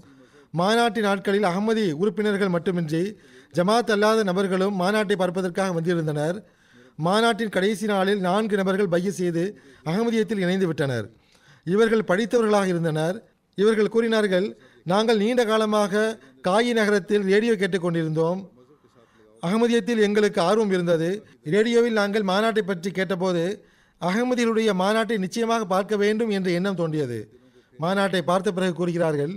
மாநாட்டு நாட்களில் அகமதி உறுப்பினர்கள் மட்டுமின்றி ஜமாத் அல்லாத நபர்களும் மாநாட்டை பார்ப்பதற்காக வந்திருந்தனர். மாநாட்டின் கடைசி நாளில் நான்கு நபர்கள் பைய செய்து அகமதியத்தில் இணைந்து விட்டனர் இவர்கள் படித்தவர்களாக இருந்தனர். இவர்கள் கூறினார்கள் நாங்கள் நீண்ட காலமாக காயி நகரத்தில் ரேடியோ கேட்டுக்கொண்டிருந்தோம். அகமதியத்தில் எங்களுக்கு ஆர்வம் இருந்தது. ரேடியோவில் நாங்கள் மாநாட்டை பற்றி கேட்டபோது அகமதியருடைய மாநாட்டை நிச்சயமாக பார்க்க வேண்டும் என்ற எண்ணம் தோன்றியது. மாநாட்டை பார்த்த பிறகு கூறுகிறார்கள்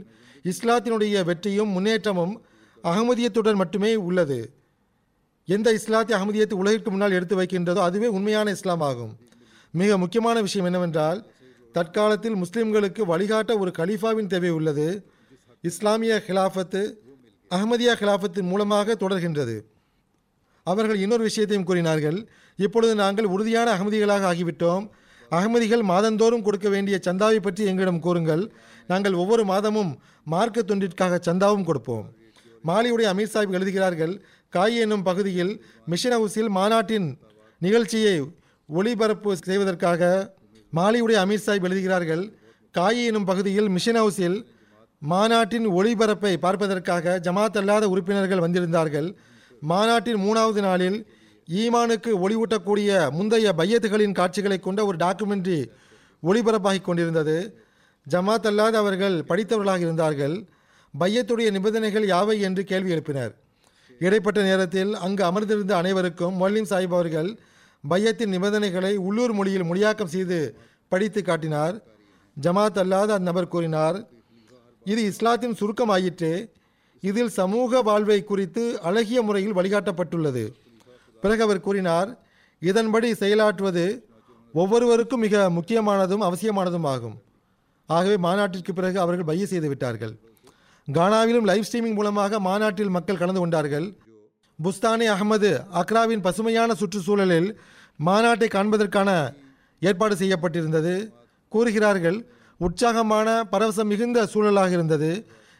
இஸ்லாத்தினுடைய வெற்றியும் முன்னேற்றமும் அகமதியத்துடன் மட்டுமே உள்ளது. எந்த இஸ்லாத்தை அகமதியத்தை உலகிற்கு முன்னால் எடுத்து வைக்கின்றதோ அதுவே உண்மையான இஸ்லாம் ஆகும். மிக முக்கியமான விஷயம் என்னவென்றால் தற்காலத்தில் முஸ்லிம்களுக்கு வழிகாட்ட ஒரு கலீஃபாவின் தேவை உள்ளது. இஸ்லாமிய ஹிலாஃபத்து அகமதியா ஹிலாஃபத்தின் மூலமாக தொடர்கின்றது. அவர்கள் இன்னொரு விஷயத்தையும் கூறினார்கள். இப்பொழுது நாங்கள் உறுதியான அகமதிகளாக ஆகிவிட்டோம். அகமதிகள் மாதந்தோறும் கொடுக்க வேண்டிய சந்தாவை பற்றி எங்களிடம் கூறுங்கள். நாங்கள் ஒவ்வொரு மாதமும் மார்க்க தொண்டிற்காக சந்தாவும் கொடுப்போம். மாலியுடைய அமீர் சாஹிப் எழுதுகிறார்கள் காய் என்னும் பகுதியில் மிஷன் ஹவுஸில் மாநாட்டின் நிகழ்ச்சியை ஒளிபரப்பு செய்வதற்காக மாலியுடைய அமீர் சாஹிப் எழுதுகிறார்கள் காயி எனும் பகுதியில் மிஷன் ஹவுஸில் மாநாட்டின் ஒளிபரப்பை பார்ப்பதற்காக ஜமாத் அல்லாத உறுப்பினர்கள் வந்திருந்தார்கள். மாநாட்டின் மூணாவது நாளில் ஈமானுக்கு ஒளிவூட்டக்கூடிய முந்தைய பையத்துகளின் காட்சிகளை கொண்ட ஒரு டாக்குமெண்ட்ரி ஒளிபரப்பாகிக் கொண்டிருந்தது. ஜமாத் அல்லாத அவர்கள் படித்தவர்களாக இருந்தார்கள். பையத்துடைய நிபந்தனைகள் யாவை என்று கேள்வி எழுப்பினர். இடைப்பட்ட நேரத்தில் அங்கு அமர்ந்திருந்த அனைவருக்கும் மொல்லிம் சாஹிப் அவர்கள் பையத்தின் நிபந்தனைகளை உள்ளூர் மொழியில் மொழியாக்கம் செய்து படித்து காட்டினார். ஜமாத் அல்லாத அந்நபர் கூறினார் இது இஸ்லாத்தின் சுருக்கமாயிற்று. இதில் சமூக வாழ்வை குறித்து அழகிய முறையில் வழிகாட்டப்பட்டுள்ளது. பிறகு அவர் கூறினார் இதன்படி செயலாற்றுவது ஒவ்வொருவருக்கும் மிக முக்கியமானதும் அவசியமானதும் ஆகும். ஆகவே மாநாட்டிற்கு பிறகு அவர்கள் பைய செய்து விட்டார்கள். கானாவிலும் லைவ் ஸ்ட்ரீமிங் மூலமாக மாநாட்டில் மக்கள் கலந்து கொண்டார்கள். புஸ்தானி அகமது அக்ராவின் பசுமையான சுற்றுச்சூழலில் மாநாட்டை காண்பதற்கான ஏற்பாடு செய்யப்பட்டிருந்தது. கூறுகிறார்கள் உற்சாகமான பரவசம் மிகுந்த சூழலாக இருந்தது.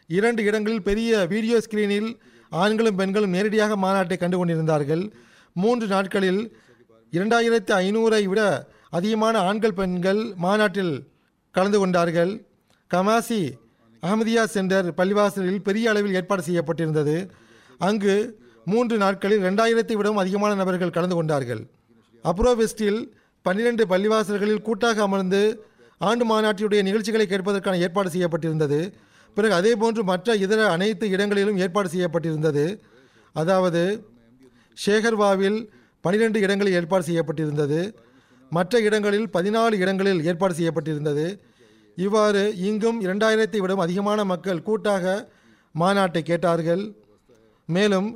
இரண்டு இடங்களில் பெரிய வீடியோ ஸ்கிரீனில் ஆண்களும் பெண்களும் நேரடியாக மாநாட்டை கண்டு கொண்டிருந்தார்கள் மூன்று நாட்களில் இரண்டாயிரத்தி ஐநூறை விட அதிகமான ஆண்கள் பெண்கள் மாநாட்டில் கலந்து கொண்டார்கள். கமாசி அகமதியா சென்டர் பள்ளிவாசலில் பெரிய அளவில் ஏற்பாடு செய்யப்பட்டிருந்தது. அங்கு மூன்று நாட்களில் ரெண்டாயிரத்தை விடவும் அதிகமான நபர்கள் கலந்து கொண்டார்கள். அப்ரோவெஸ்டில் பன்னிரண்டு பள்ளிவாசல்களில் கூட்டாக அமர்ந்து ஆண்டு மாநாட்டினுடைய நிகழ்ச்சிகளை கேட்பதற்கான ஏற்பாடு செய்யப்பட்டிருந்தது. பிறகு அதேபோன்று மற்ற இதர அனைத்து இடங்களிலும் ஏற்பாடு செய்யப்பட்டிருந்தது. அதாவது ஷேகர்வாவில் பனிரெண்டு இடங்களில் ஏற்பாடு செய்யப்பட்டிருந்தது. மற்ற இடங்களில் பதினாலு இடங்களில் ஏற்பாடு செய்யப்பட்டிருந்தது. இவ்வாறு இங்கும் இரண்டாயிரத்தை விடவும் அதிகமான மக்கள் கூட்டாக மாநாட்டை கேட்டார்கள். மேலும்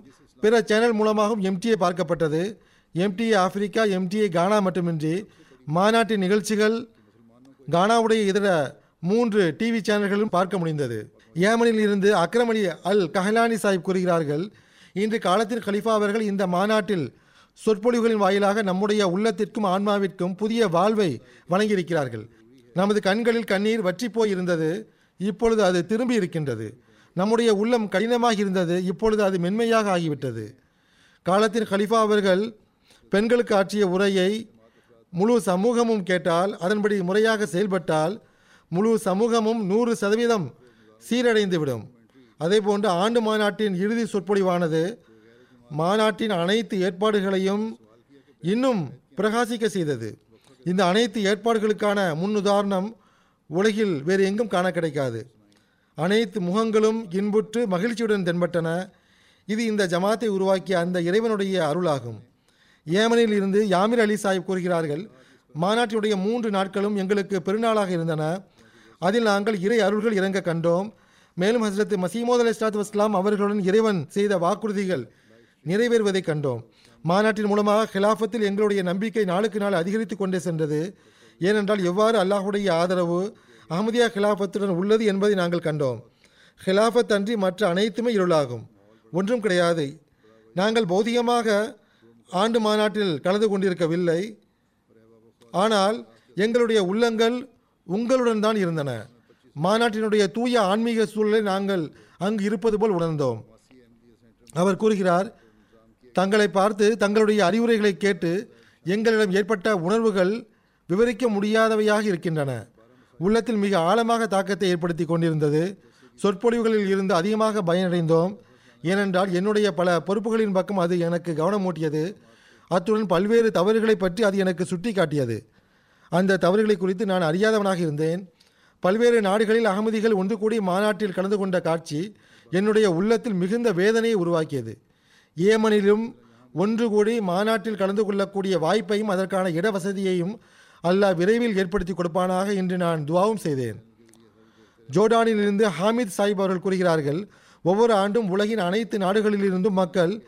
பிற சேனல் மூலமாகவும் எம்டிஏ பார்க்கப்பட்டது. எம்டிஏ ஆப்பிரிக்கா எம்டிஏ கானா மட்டுமின்றி மாநாட்டின் நிகழ்ச்சிகள் கானாவுடைய இதர மூன்று டிவி சேனல்களும் பார்க்க முடிந்தது. ஏமனில் இருந்து அக்ரமணி அல் கஹலானி சாஹிப் கூறுகிறார்கள் இன்று காலத்தின் கலிஃபா அவர்கள் இந்த மாநாட்டில் சொற்பொழிவுகளின் வாயிலாக நம்முடைய உள்ளத்திற்கும் ஆன்மாவிற்கும் புதிய வாழ்வை வழங்கியிருக்கிறார்கள். நமது கண்களில் கண்ணீர் வற்றி போய் இருந்தது இப்பொழுது அது திரும்பி இருக்கின்றது. நம்முடைய உள்ளம் கடினமாக இருந்தது இப்பொழுது அது மென்மையாக ஆகிவிட்டது. காலத்தின் கலிஃபா அவர்கள் பெண்களுக்கு ஆற்றிய உரையை முழு சமூகமும் கேட்டால் அதன்படி முறையாக செயல்பட்டால் முழு சமூகமும் நூறு சதவீதம் சீரடைந்துவிடும். அதேபோன்று ஆண்டு மாநாட்டின் இறுதி சொற்பொழிவானது மாநாட்டின் அனைத்து ஏற்பாடுகளையும் இன்னும் பிரகாசிக்க செய்தது. இந்த அனைத்து ஏற்பாடுகளுக்கான முன்னுதாரணம் உலகில் வேறு எங்கும் காண கிடைக்காது. அனைத்து முகங்களும் இன்புற்று மகிழ்ச்சியுடன் தென்பட்டன. இது இந்த ஜமாத்தை உருவாக்கிய அந்த இறைவனுடைய அருளாகும். ஏமனில் இருந்து யாமிர் அலி சாஹிப் கூறுகிறார்கள் மாநாட்டினுடைய மூன்று நாட்களும் எங்களுக்கு பெருநாளாக இருந்தன. அதில் நாங்கள் இறை அருள்கள் இறங்க கண்டோம். மேலும் ஹசரத் மசீமோத் அலி இஸ்லாத் வஸ்லாம் அவர்களுடன் இறைவன் செய்த வாக்குறுதிகள் நிறைவேறுவதை கண்டோம். மாநாட்டின் மூலமாக ஹிலாஃபத்தில் எங்களுடைய நம்பிக்கை நாளுக்கு நாள் அதிகரித்து கொண்டே சென்றது. ஏனென்றால் எவ்வாறு அல்லாஹுடைய ஆதரவு அஹமதியா ஹிலாஃபத்துடன் உள்ளது என்பதை நாங்கள் கண்டோம். ஹிலாஃபத் அன்றி மற்ற அனைத்துமே இருளாகும். ஒன்றும் கிடையாது. நாங்கள் பௌதிகமாக ஆண்டு மாநாட்டில் கலந்து கொண்டிருக்கவில்லை. ஆனால் எங்களுடைய உள்ளங்கள் உங்களுடன் தான் இருந்தன. மாநாட்டினுடைய தூய ஆன்மீக சூழலை நாங்கள் அங்கு இருப்பது போல் உணர்ந்தோம். அவர் கூறுகிறார் தங்களை பார்த்து தங்களுடைய அறிவுரைகளை கேட்டு எங்களிடம் ஏற்பட்ட உணர்வுகள் விவரிக்க முடியாதவையாக இருக்கின்றன. உள்ளத்தில் மிக ஆழமாக தாக்கத்தை ஏற்படுத்தி கொண்டிருந்தது. சொற்பொழிவுகளில் இருந்து அதிகமாக பயனடைந்தோம். ஏனென்றால் என்னுடைய பல பொறுப்புகளின் பக்கம் அது எனக்கு கவனமூட்டியது. அத்துடன் பல்வேறு தவறுகளை பற்றி அது எனக்கு சுட்டி காட்டியது. அந்த தவறுகளை குறித்து நான் அறியாதவனாக இருந்தேன். பல்வேறு நாடுகளில் அகமதிகள் ஒன்று கூடி மாநாட்டில் கலந்து கொண்ட காட்சி என்னுடைய உள்ளத்தில் மிகுந்த வேதனையை உருவாக்கியது. ஏமனிலும் ஒன்று கூடி மாநாட்டில் கலந்து கொள்ளக்கூடிய வாய்ப்பையும் அதற்கான இட வசதியையும் அல்லாஹ் விரைவில் ஏற்படுத்தி கொடுப்பானாக என்று நான் துவாவும் செய்தேன். ஜோர்டானிலிருந்து ஹாமித் சாஹிப் அவர்கள் கூறுகிறார்கள் ஒவ்வொரு ஆண்டும் உலகின் அனைத்து நாடுகளிலிருந்தும் மக்கள்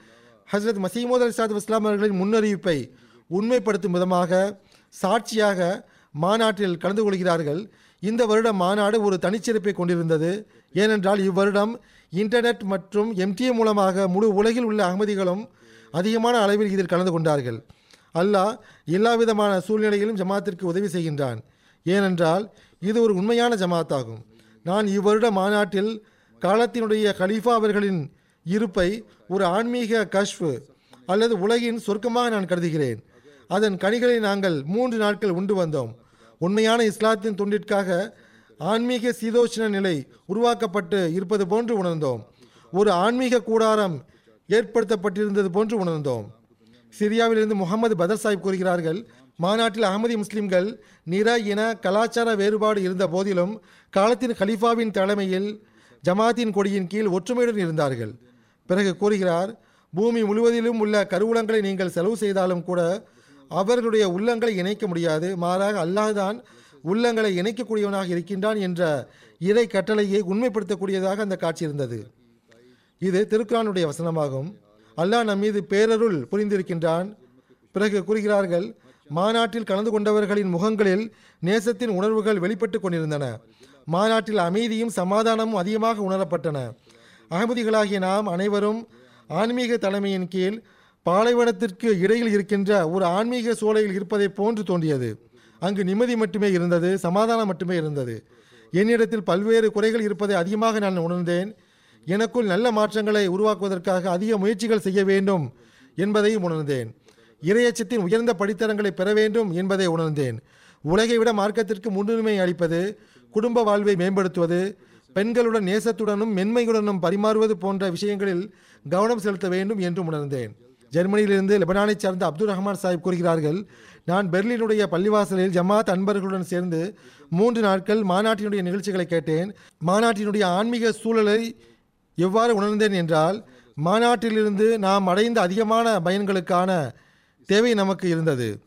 ஹசரத் மசீமோத் அலி சாத் இஸ்லாம் அவர்களின் முன்னறிவிப்பை உண்மைப்படுத்தும் விதமாக சாட்சியாக மாநாட்டில் கலந்து கொள்கிறார்கள். இந்த வருடம் மாநாடு ஒரு தனிச்சிறப்பை கொண்டிருந்தது. ஏனென்றால் இவ்வருடம் இன்டர்நெட் மற்றும் எம்டிஏ மூலமாக முழு உலகில் உள்ள அகமதிகளும் அதிகமான அளவில் இதில் கலந்து கொண்டார்கள். அல்லாஹ் எல்லா விதமான சூழ்நிலையிலும் ஜமாத்திற்கு உதவி செய்கின்றான். ஏனென்றால் இது ஒரு உண்மையான ஜமாத்தாகும். நான் இவ்வருட மாநாட்டில் காலத்தினுடைய கலீஃபா அவர்களின் இருப்பை ஒரு ஆன்மீக கஷ்ஃபு அல்லது உலகின் சொர்க்கமாக நான் கருதுகிறேன். அதன் கனிகளை நாங்கள் மூன்று நாட்கள் உண்டு வந்தோம். உண்மையான இஸ்லாத்தின் தொண்டிற்காக ஆன்மீக சீதோஷ்ண நிலை உருவாக்கப்பட்டு இருப்பது போன்று உணர்ந்தோம். ஒரு ஆன்மீக கூடாரம் ஏற்படுத்தப்பட்டிருந்தது போன்று உணர்ந்தோம். சிரியாவிலிருந்து முகமது பதர் சாஹிப் கூறுகிறார்கள் மாநாட்டில் அகமதி முஸ்லிம்கள் நிற இன கலாச்சார வேறுபாடு இருந்த போதிலும் காலத்தின் கலீஃபாவின் தலைமையில் ஜமாத்தின் கொடியின் கீழ் ஒற்றுமையுடன் இருந்தார்கள். பிறகு கூறுகிறார் பூமி முழுவதிலும் உள்ள கருவூலங்களை நீங்கள் செலவு செய்தாலும் கூட அவர்களுடைய உள்ளங்களை இணைக்க முடியாது. மாறாக அல்லாஹ் தான் உள்ளங்களை இணைக்கக்கூடியவனாக இருக்கின்றான் என்ற இறை கட்டளையை உண்மைப்படுத்தக்கூடியதாக அந்த காட்சி இருந்தது. இது திருக்குறானுடைய வசனமாகும். அல்லாஹ் நம் மீது பேரருள் புரிந்திருக்கின்றான். பிறகு கூறுகிறார்கள் மாநாட்டில் கலந்து கொண்டவர்களின் முகங்களில் நேசத்தின் உணர்வுகள் வெளிப்பட்டு கொண்டிருந்தன. மாநாட்டில் அமைதியும் சமாதானமும் அதிகமாக உணரப்பட்டன. அகமதிகளாகிய நாம் அனைவரும் ஆன்மீக தலைமையின் கீழ் பாலைவனத்திற்கு இடையில் இருக்கின்ற ஒரு ஆன்மீக சூழலில் இருப்பதை போன்று தோன்றியது. அங்கு நிம்மதி மட்டுமே இருந்தது சமாதானம் மட்டுமே இருந்தது. என்னிடத்தில் பல்வேறு குறைகள் இருப்பதை அதிகமாக நான் உணர்ந்தேன். எனக்குள் நல்ல மாற்றங்களை உருவாக்குவதற்காக அதிக முயற்சிகள் செய்ய வேண்டும் என்பதையும் உணர்ந்தேன். இரையச்சத்தின் உயர்ந்த படித்தரங்களை பெற வேண்டும் என்பதை உணர்ந்தேன். உலகை விட மார்க்கத்திற்கு முன்னுரிமை அளிப்பது குடும்ப வாழ்வை மேம்படுத்துவது பெண்களுடன் நேசத்துடனும் மென்மையுடனும் பரிமாறுவது போன்ற விஷயங்களில் கவனம் செலுத்த வேண்டும் என்றும் உணர்ந்தேன். ஜெர்மனியிலிருந்து லெபனானைச் சார்ந்த அப்துல் ரஹ்மான் சாஹிப் கூறுகிறார்கள் நான் பெர்லினுடைய பள்ளிவாசலில் ஜமாத் அன்பர்களுடன் சேர்ந்து மூன்று நாட்கள் மாநாட்டினுடைய நிகழ்ச்சிகளை கேட்டேன். மாநாட்டினுடைய ஆன்மீக சூழலை எவ்வாறு உணர்ந்தேன் என்றால் மாநாட்டிலிருந்து நாம் அடைந்த அதிகமான பயன்களுக்கான தேவை நமக்கு இருந்தது.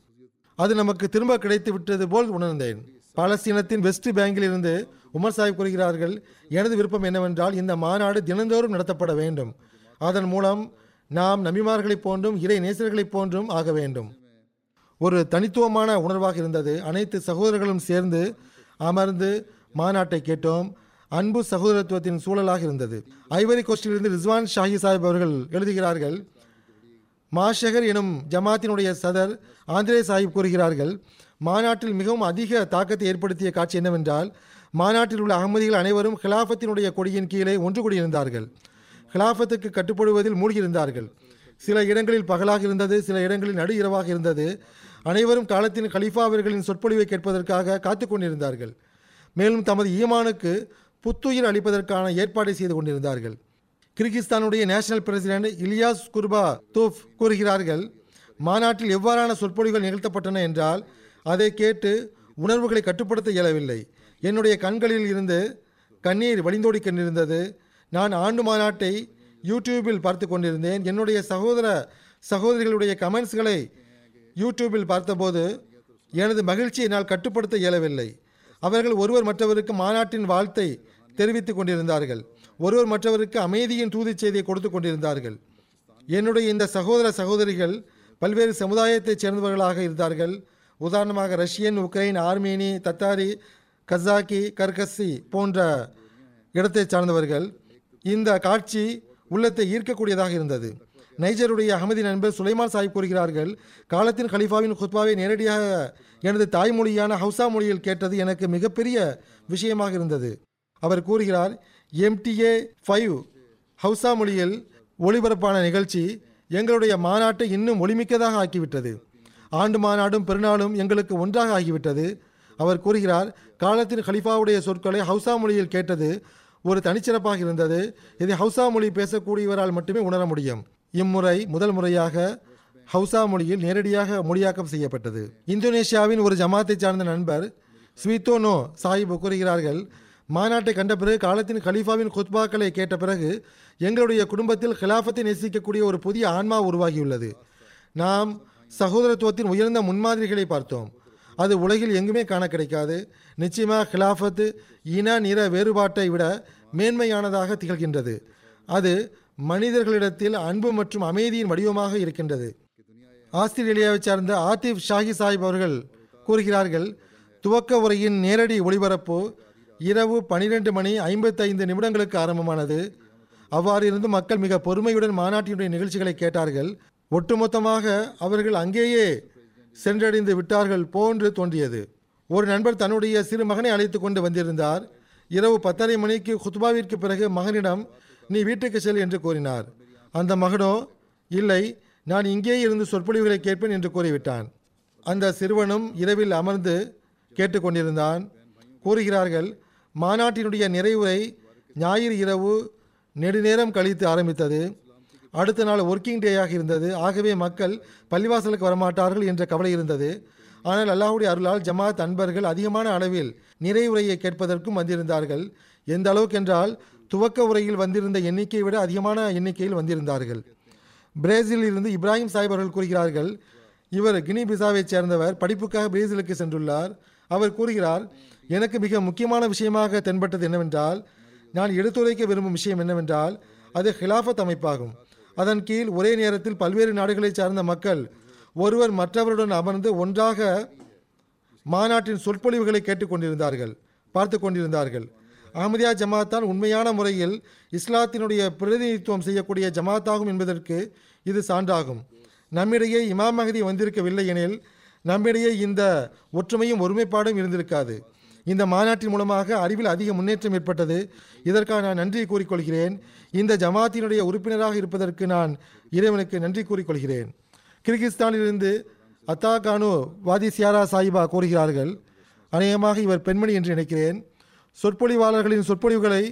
அது நமக்கு திரும்ப கிடைத்து விட்டது போல் உணர்ந்தேன். பாலஸ்தீனத்தின் வெஸ்ட் பேங்கில் இருந்து உமர் சாஹிப் கூறுகிறார்கள் எனது விருப்பம் என்னவென்றால் இந்த மாநாடு தினந்தோறும் நடத்தப்பட வேண்டும். அதன் மூலம் நாம் நபிமார்களைப் போன்றும் இறை நேசர்களைப் போன்றும் ஆக வேண்டும். ஒரு தனித்துவமான உணர்வாக இருந்தது. அனைத்து சகோதரர்களும் சேர்ந்து அமர்ந்து மாநாட்டை கேட்டோம். அன்பு சகோதரத்துவத்தின் சூழலாக இருந்தது. ஐவரி கோஸ்டிலிருந்து ரிஸ்வான் ஷாஹி சாஹிப் அவர்கள் எழுதுகிறார்கள் மாஷகர் எனும் ஜமாத்தினுடைய சதர் ஆந்திரே சாஹிப் கூறுகிறார்கள் மாநாட்டில் மிகவும் அதிக தாக்கத்தை ஏற்படுத்திய காட்சி என்னவென்றால் மாநாட்டில் உள்ள அகமதிகள் அனைவரும் ஹிலாஃபத்தினுடைய கொடியின் கீழே ஒன்று கூடியிருந்தார்கள். ஹிலாஃபத்துக்கு கட்டுப்படுவதில் மூழ்கியிருந்தார்கள். சில இடங்களில் பகலாக இருந்தது சில இடங்களில் நடு இரவாக இருந்தது. அனைவரும் காலத்தின் கலீஃபா அவர்களின் சொற்பொழிவை கேட்பதற்காக காத்து கொண்டிருந்தார்கள். மேலும் தமது ஈமானுக்கு புத்துயிர் அளிப்பதற்கான ஏற்பாடை செய்து கொண்டிருந்தார்கள். கிர்கிஸ்தானுடைய நேஷனல் பிரசிடென்ட் இலியாஸ் குர்பா தூஃப் கூறுகிறார்கள் மாநாட்டில் எவ்வாறான சொற்பொழிவுகள் நிகழ்த்தப்பட்டன என்றால் அதை கேட்டு உணர்வுகளை கட்டுப்படுத்த இயலவில்லை. என்னுடைய கண்களில் இருந்து கண்ணீர் வழிந்தோடி கொண்டிருந்தது. நான் ஆண்டு மாநாட்டை யூடியூபில் பார்த்து கொண்டிருந்தேன். என்னுடைய சகோதர சகோதரிகளுடைய கமெண்ட்ஸ்களை யூடியூபில் பார்த்தபோது எனது மகிழ்ச்சியை என்னால் கட்டுப்படுத்த இயலவில்லை. அவர்கள் ஒருவர் மற்றவருக்கு மாநாட்டின் வாழ்த்தை தெரிவித்துக் கொண்டிருந்தார்கள். ஒருவர் மற்றவருக்கு அமைதியின் தூது செய்தியை கொடுத்து கொண்டிருந்தார்கள். என்னுடைய இந்த சகோதர சகோதரிகள் பல்வேறு சமுதாயத்தைச் சேர்ந்தவர்களாக இருந்தார்கள். உதாரணமாக ரஷ்யன் உக்ரைன் ஆர்மேனி தத்தாரி கசாக்கி கர்கசி போன்ற இடத்தைச் சார்ந்தவர்கள் இந்த காட்சி உள்ளத்தை ஈர்க்கக்கூடியதாக இருந்தது. நைஜருடைய அகமதி நண்பர் சுலைமான் சாஹிப் கூறுகிறார்கள் காலத்தின் கலிஃபாவின் குத்பாவை நேரடியாக எனது தாய்மொழியான ஹவுசா மொழியில் கேட்டது எனக்கு மிகப்பெரிய விஷயமாக இருந்தது. அவர் கூறுகிறார் எம்டிஏ ஃபைவ் ஹவுசா மொழியில் ஒளிபரப்பான நிகழ்ச்சி எங்களுடைய மாநாட்டை இன்னும் ஒளிமிக்கதாக ஆக்கிவிட்டது. ஆண்டு மாநாடும் பெருநாளும் எங்களுக்கு ஒன்றாக ஆகிவிட்டது. அவர் கூறுகிறார் காலத்தின் ஹலிஃபாவுடைய சொற்களை ஹவுசா மொழியில் கேட்டது ஒரு தனிச்சிறப்பாக இருந்தது. இதை ஹவுசா மொழி பேசக்கூடியவரால் மட்டுமே உணர முடியும். இம்முறை முதல் முறையாக ஹவுசா மொழியில் நேரடியாக மொழியாக்கம் செய்யப்பட்டது. இந்தோனேஷியாவின் ஒரு ஜமாத்தை சார்ந்த நண்பர் ஸ்வீத்தோனோ சாஹிப் கூறுகிறார்கள் மாநாட்டை கண்ட பிறகு காலத்தின் கலீஃபாவின் குத்பாக்களை கேட்ட பிறகு எங்களுடைய குடும்பத்தில் ஹிலாஃபத்தை நேசிக்கக்கூடிய ஒரு புதிய ஆன்மா உருவாகியுள்ளது. நாம் சகோதரத்துவத்தின் உயர்ந்த முன்மாதிரிகளை பார்த்தோம். அது உலகில் எங்குமே காண கிடைக்காது. நிச்சயமாக ஹிலாஃபத்து இன நிற வேறுபாட்டை விட மேன்மையானதாக திகழ்கின்றது. அது மனிதர்களிடத்தில் அன்பு மற்றும் அமைதியின் வடிவமாக இருக்கின்றது. ஆஸ்திரேலியாவைச் சார்ந்த ஆத்திப் ஷாஹி சாஹிப் அவர்கள் கூறுகிறார்கள் துவக்க உரையின் நேரடி ஒளிபரப்பு இரவு பனிரெண்டு மணி ஐம்பத்தைந்து நிமிடங்களுக்கு ஆரம்பமானது. அவ்வாறு இருந்து மக்கள் மிக பொறுமையுடன் மாநாட்டினுடைய நிகழ்ச்சிகளை கேட்டார்கள். ஒட்டுமொத்தமாக அவர்கள் அங்கேயே சென்றடைந்து விட்டார்கள் போன்று தோன்றியது. ஒரு நண்பர் தன்னுடைய சிறு மகனை அழைத்து கொண்டு வந்திருந்தார். இரவு பத்தரை மணிக்கு குத்பாவிற்கு பிறகு மகனிடம் நீ வீட்டுக்கு செல் என்று கூறினார். அந்த மகனோ இல்லை நான் இங்கே இருந்து சொற்பொழிவுகளை கேட்பேன் என்று கூறிவிட்டான். அந்த சிறுவனும் இரவில் அமர்ந்து கேட்டுக்கொண்டிருந்தான். கூறுகிறார்கள் மாநாட்டினுடைய நிறைவுரை ஞாயிறு இரவு நெடுநேரம் கழித்து ஆரம்பித்தது. அடுத்த நாள் ஒர்க்கிங் டேயாக இருந்தது. ஆகவே மக்கள் பள்ளிவாசலுக்கு வரமாட்டார்கள் என்ற கவலை இருந்தது. ஆனால் அல்லாஹுடைய அருளால் ஜமாத் அன்பர்கள் அதிகமான அளவில் நிறைவுரையை கேட்பதற்கும் வந்திருந்தார்கள். எந்த அளவுக்கு என்றால் துவக்க உரையில் வந்திருந்த எண்ணிக்கையை விட அதிகமான எண்ணிக்கையில் வந்திருந்தார்கள். பிரேசிலில் இருந்து இப்ராஹிம் சாஹிப் அவர்கள் கூறுகிறார்கள் இவர் கினி பிசாவைச் சேர்ந்தவர் படிப்புக்காக பிரேசிலுக்கு சென்றுள்ளார். அவர் கூறுகிறார் எனக்கு மிக முக்கியமான விஷயமாக தென்பட்டது என்னவென்றால் நான் எடுத்துரைக்க விரும்பும் விஷயம் என்னவென்றால் அது ஹிலாஃபத் அமைப்பாகும். அதன் கீழ் ஒரே நேரத்தில் பல்வேறு நாடுகளைச் சார்ந்த மக்கள் ஒருவர் மற்றவருடன் அமர்ந்து ஒன்றாக மாநாட்டின் சொற்பொழிவுகளை கேட்டுக்கொண்டிருந்தார்கள் பார்த்து கொண்டிருந்தார்கள். அஹமதியா ஜமாத்தான் உண்மையான முறையில் இஸ்லாத்தினுடைய பிரதிநிதித்துவம் செய்யக்கூடிய ஜமாத்தாகும் என்பதற்கு இது சான்றாகும். நம்மிடையே இமாம் மகதி வந்திருக்கவில்லை எனில் நம்மிடையே இந்த ஒற்றுமையும் ஒருமைப்பாடும் இருந்திருக்காது. இந்த மாநாட்டின் மூலமாக அறிவில் அதிக முன்னேற்றம் ஏற்பட்டது. இதற்காக நான் நன்றி கூறிக்கொள்கிறேன். இந்த ஜமாத்தினுடைய உறுப்பினராக இருப்பதற்கு நான் இறைவனுக்கு நன்றி கூறிக்கொள்கிறேன். கிர்கிஸ்தானிலிருந்து அத்தா கானு வாதி சியாரா சாஹிபா கூறுகிறார்கள் அநேகமாக இவர் பெண்மணி என்று நினைக்கிறேன். சொற்பொழிவாளர்களின் சொற்பொழிவுகளை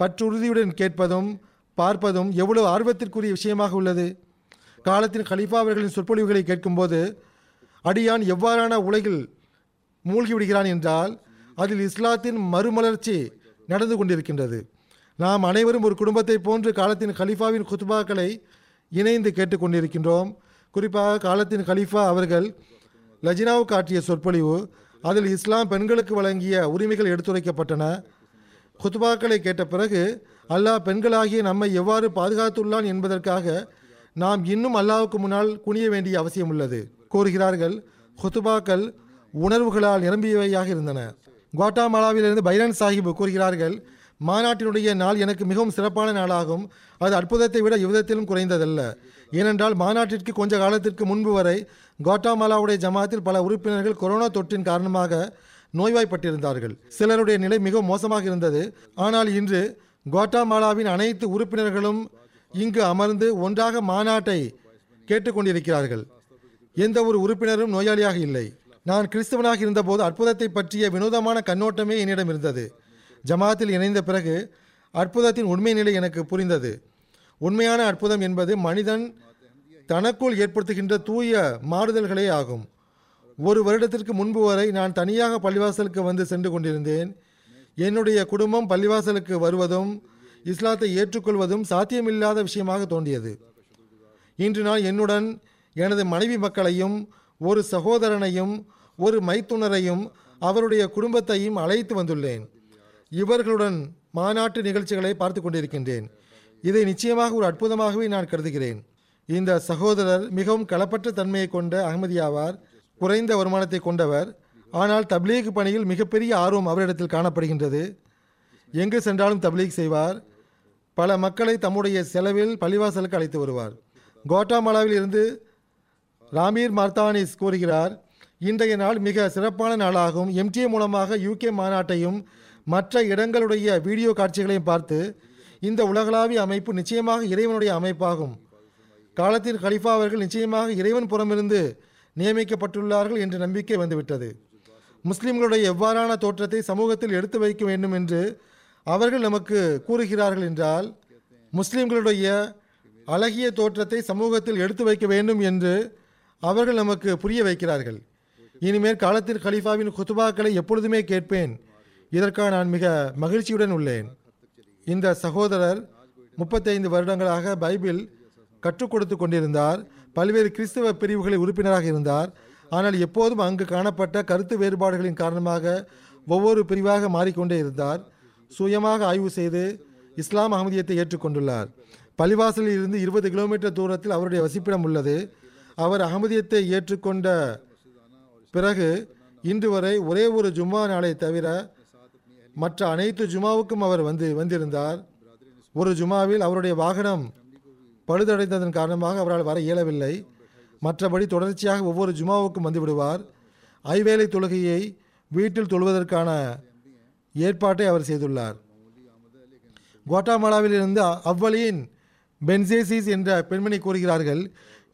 பற்றுறுதியுடன் கேட்பதும் பார்ப்பதும் எவ்வளவு ஆர்வத்திற்குரிய விஷயமாக உள்ளது. காலத்தின் கலிஃபா அவர்களின் சொற்பொழிவுகளை கேட்கும்போது அடியான் எவ்வாறான உலகில் மூழ்கிவிடுகிறான் என்றால் அதில் இஸ்லாத்தின் மறுமலர்ச்சி நடந்து கொண்டிருக்கின்றது. நாம் அனைவரும் ஒரு குடும்பத்தை போன்று காலத்தின் கலிஃபாவின் குத்பாக்களை இணைந்து கேட்டுக்கொண்டிருக்கின்றோம். குறிப்பாக காலத்தின் கலிஃபா அவர்கள் லஜினாவுக்கு காட்டிய சொற்பொழிவு அதில் இஸ்லாம் பெண்களுக்கு வழங்கிய உரிமைகள் எடுத்துரைக்கப்பட்டன. குத்பாக்களை கேட்ட பிறகு அல்லாஹ் பெண்களாகிய நம்மை எவ்வாறு பாதுகாத்துள்ளான் என்பதற்காக நாம் இன்னும் அல்லாவுக்கு முன்னால் குனிய வேண்டிய அவசியம் உள்ளது கூறுகிறார்கள் குத்துபாக்கள் உணர்வுகளால் நிரம்பியவையாக இருந்தன. குவாட்டாமாலாவிலிருந்து பைரன் சாஹிப் கூறுகிறார்கள் மாநாட்டினுடைய நாள் எனக்கு மிகவும் சிறப்பான நாளாகும். அது அற்புதத்தை விட யுவதத்திலும் குறைந்ததல்ல. ஏனென்றால் மாநாட்டிற்கு கொஞ்ச காலத்திற்கு முன்பு வரை குவாட்டாமாலாவுடைய ஜமாத்தில் பல உறுப்பினர்கள் கொரோனா தொற்றின் காரணமாக நோய்வாய்ப்பட்டிருந்தார்கள். சிலருடைய நிலை மிகவும் மோசமாக இருந்தது. ஆனால் இன்று கோட்டாமாலாவின் அனைத்து உறுப்பினர்களும் இங்கு அமர்ந்து ஒன்றாக மாநாட்டை கேட்டுக்கொண்டிருக்கிறார்கள். எந்த ஒரு உறுப்பினரும் நோயாளியாக இல்லை. நான் கிறிஸ்தவனாக இருந்தபோது அற்புதத்தை பற்றிய வினோதமான கண்ணோட்டமே என்னிடம் இருந்தது. ஜமாத்தில் இணைந்த பிறகு அற்புதத்தின் உண்மை நிலை எனக்கு புரிந்தது. உண்மையான அற்புதம் என்பது மனிதன் தனக்குள் ஏற்படுத்துகின்ற தூய மாறுதல்களே ஆகும். ஒரு வருடத்திற்கு முன்பு வரை நான் தனியாக பள்ளிவாசலுக்கு வந்து சென்று கொண்டிருந்தேன். என்னுடைய குடும்பம் பள்ளிவாசலுக்கு வருவதும் இஸ்லாத்தை ஏற்றுக்கொள்வதும் சாத்தியமில்லாத விஷயமாக தோன்றியது. இன்று நான் என்னுடன் எனது மனைவி மக்களையும் ஒரு சகோதரனையும் ஒரு மைத்துனரையும் அவருடைய குடும்பத்தையும் அழைத்து வந்துள்ளேன். இவர்களுடன் மாநாட்டு நிகழ்ச்சிகளை பார்த்து கொண்டிருக்கின்றேன். இதை நிச்சயமாக ஒரு அற்புதமாகவே நான் கருதுகிறேன். இந்த சகோதரர் மிகவும் களப்பற்ற தன்மையை கொண்ட அகமதியாவார் குறைந்த வருமானத்தை கொண்டவர் ஆனால் தப்லீக் பணியில் மிகப்பெரிய ஆர்வம் அவரிடத்தில் காணப்படுகின்றது. எங்கு சென்றாலும் தப்லீக் செய்வார். பல மக்களை தம்முடைய செலவில் பள்ளிவாசலுக்கு அழைத்து வருவார். கோட்டாமலாவில் இருந்து ராமீர் மார்த்தானிஸ் கூறுகிறார் இன்றைய நாள் மிக சிறப்பான நாளாகும். எம்டிஏ மூலமாக யூகே மாநாட்டையும் மற்ற இடங்களுடைய வீடியோ காட்சிகளையும் பார்த்து இந்த உலகளாவிய அமைப்பு நிச்சயமாக இறைவனுடைய அமைப்பாகும். காலத்தில் கலிஃபா அவர்கள் நிச்சயமாக இறைவன் புறமிருந்து நியமிக்கப்பட்டுள்ளார்கள் என்ற நம்பிக்கை வந்துவிட்டது. முஸ்லிம்களுடைய எவ்வாறான தோற்றத்தை சமூகத்தில் எடுத்து வைக்க வேண்டும் என்று அவர்கள் நமக்கு கூறுகிறார்கள் என்றால் முஸ்லிம்களுடைய அழகிய தோற்றத்தை சமூகத்தில் எடுத்து வைக்க வேண்டும் என்று அவர்கள் நமக்கு புரிய வைக்கிறார்கள். இனிமேல் காலத்தில் கலீஃபாவின் குத்துபாக்களை எப்பொழுதுமே கேட்பேன். இதற்காக நான் மிக மகிழ்ச்சியுடன் உள்ளேன். இந்த சகோதரர் முப்பத்தைந்து வருடங்களாக பைபிள் கற்றுக் கொடுத்து கொண்டிருந்தார். பல்வேறு கிறிஸ்தவ பிரிவுகளில் உறுப்பினராக இருந்தார். ஆனால் எப்போதும் அங்கு காணப்பட்ட கருத்து வேறுபாடுகளின் காரணமாக ஒவ்வொரு பிரிவாக மாறிக்கொண்டே இருந்தார். சுயமாக ஆய்வு செய்து இஸ்லாம் அகமதியத்தை ஏற்றுக்கொண்டுள்ளார். பள்ளிவாசலில் இருந்து இருபது கிலோமீட்டர் தூரத்தில் அவருடைய வசிப்பிடம் உள்ளது. அவர் அகமதியத்தை ஏற்றுக்கொண்ட பிறகு இன்று வரை ஒரே ஒரு ஜும்மா நாளை தவிர மற்ற அனைத்து ஜுமாவுக்கும் அவர் வந்து வந்திருந்தார். ஒரு ஜுமாவில் அவருடைய வாகனம் பழுதடைந்ததன் காரணமாக அவரால் வர இயலவில்லை. மற்றபடி தொடர்ச்சியாக ஒவ்வொரு ஜுமாவுக்கும் வந்துவிடுவார் ஐவேளை தொழுகையை வீட்டில் தொழுவதற்கான ஏற்பாட்டை அவர் செய்துள்ளார். குவாட்டாமாலாவில் இருந்து அவ்வழியின் பென்சேசிஸ் என்ற பெண்மணி கூறுகிறார்கள்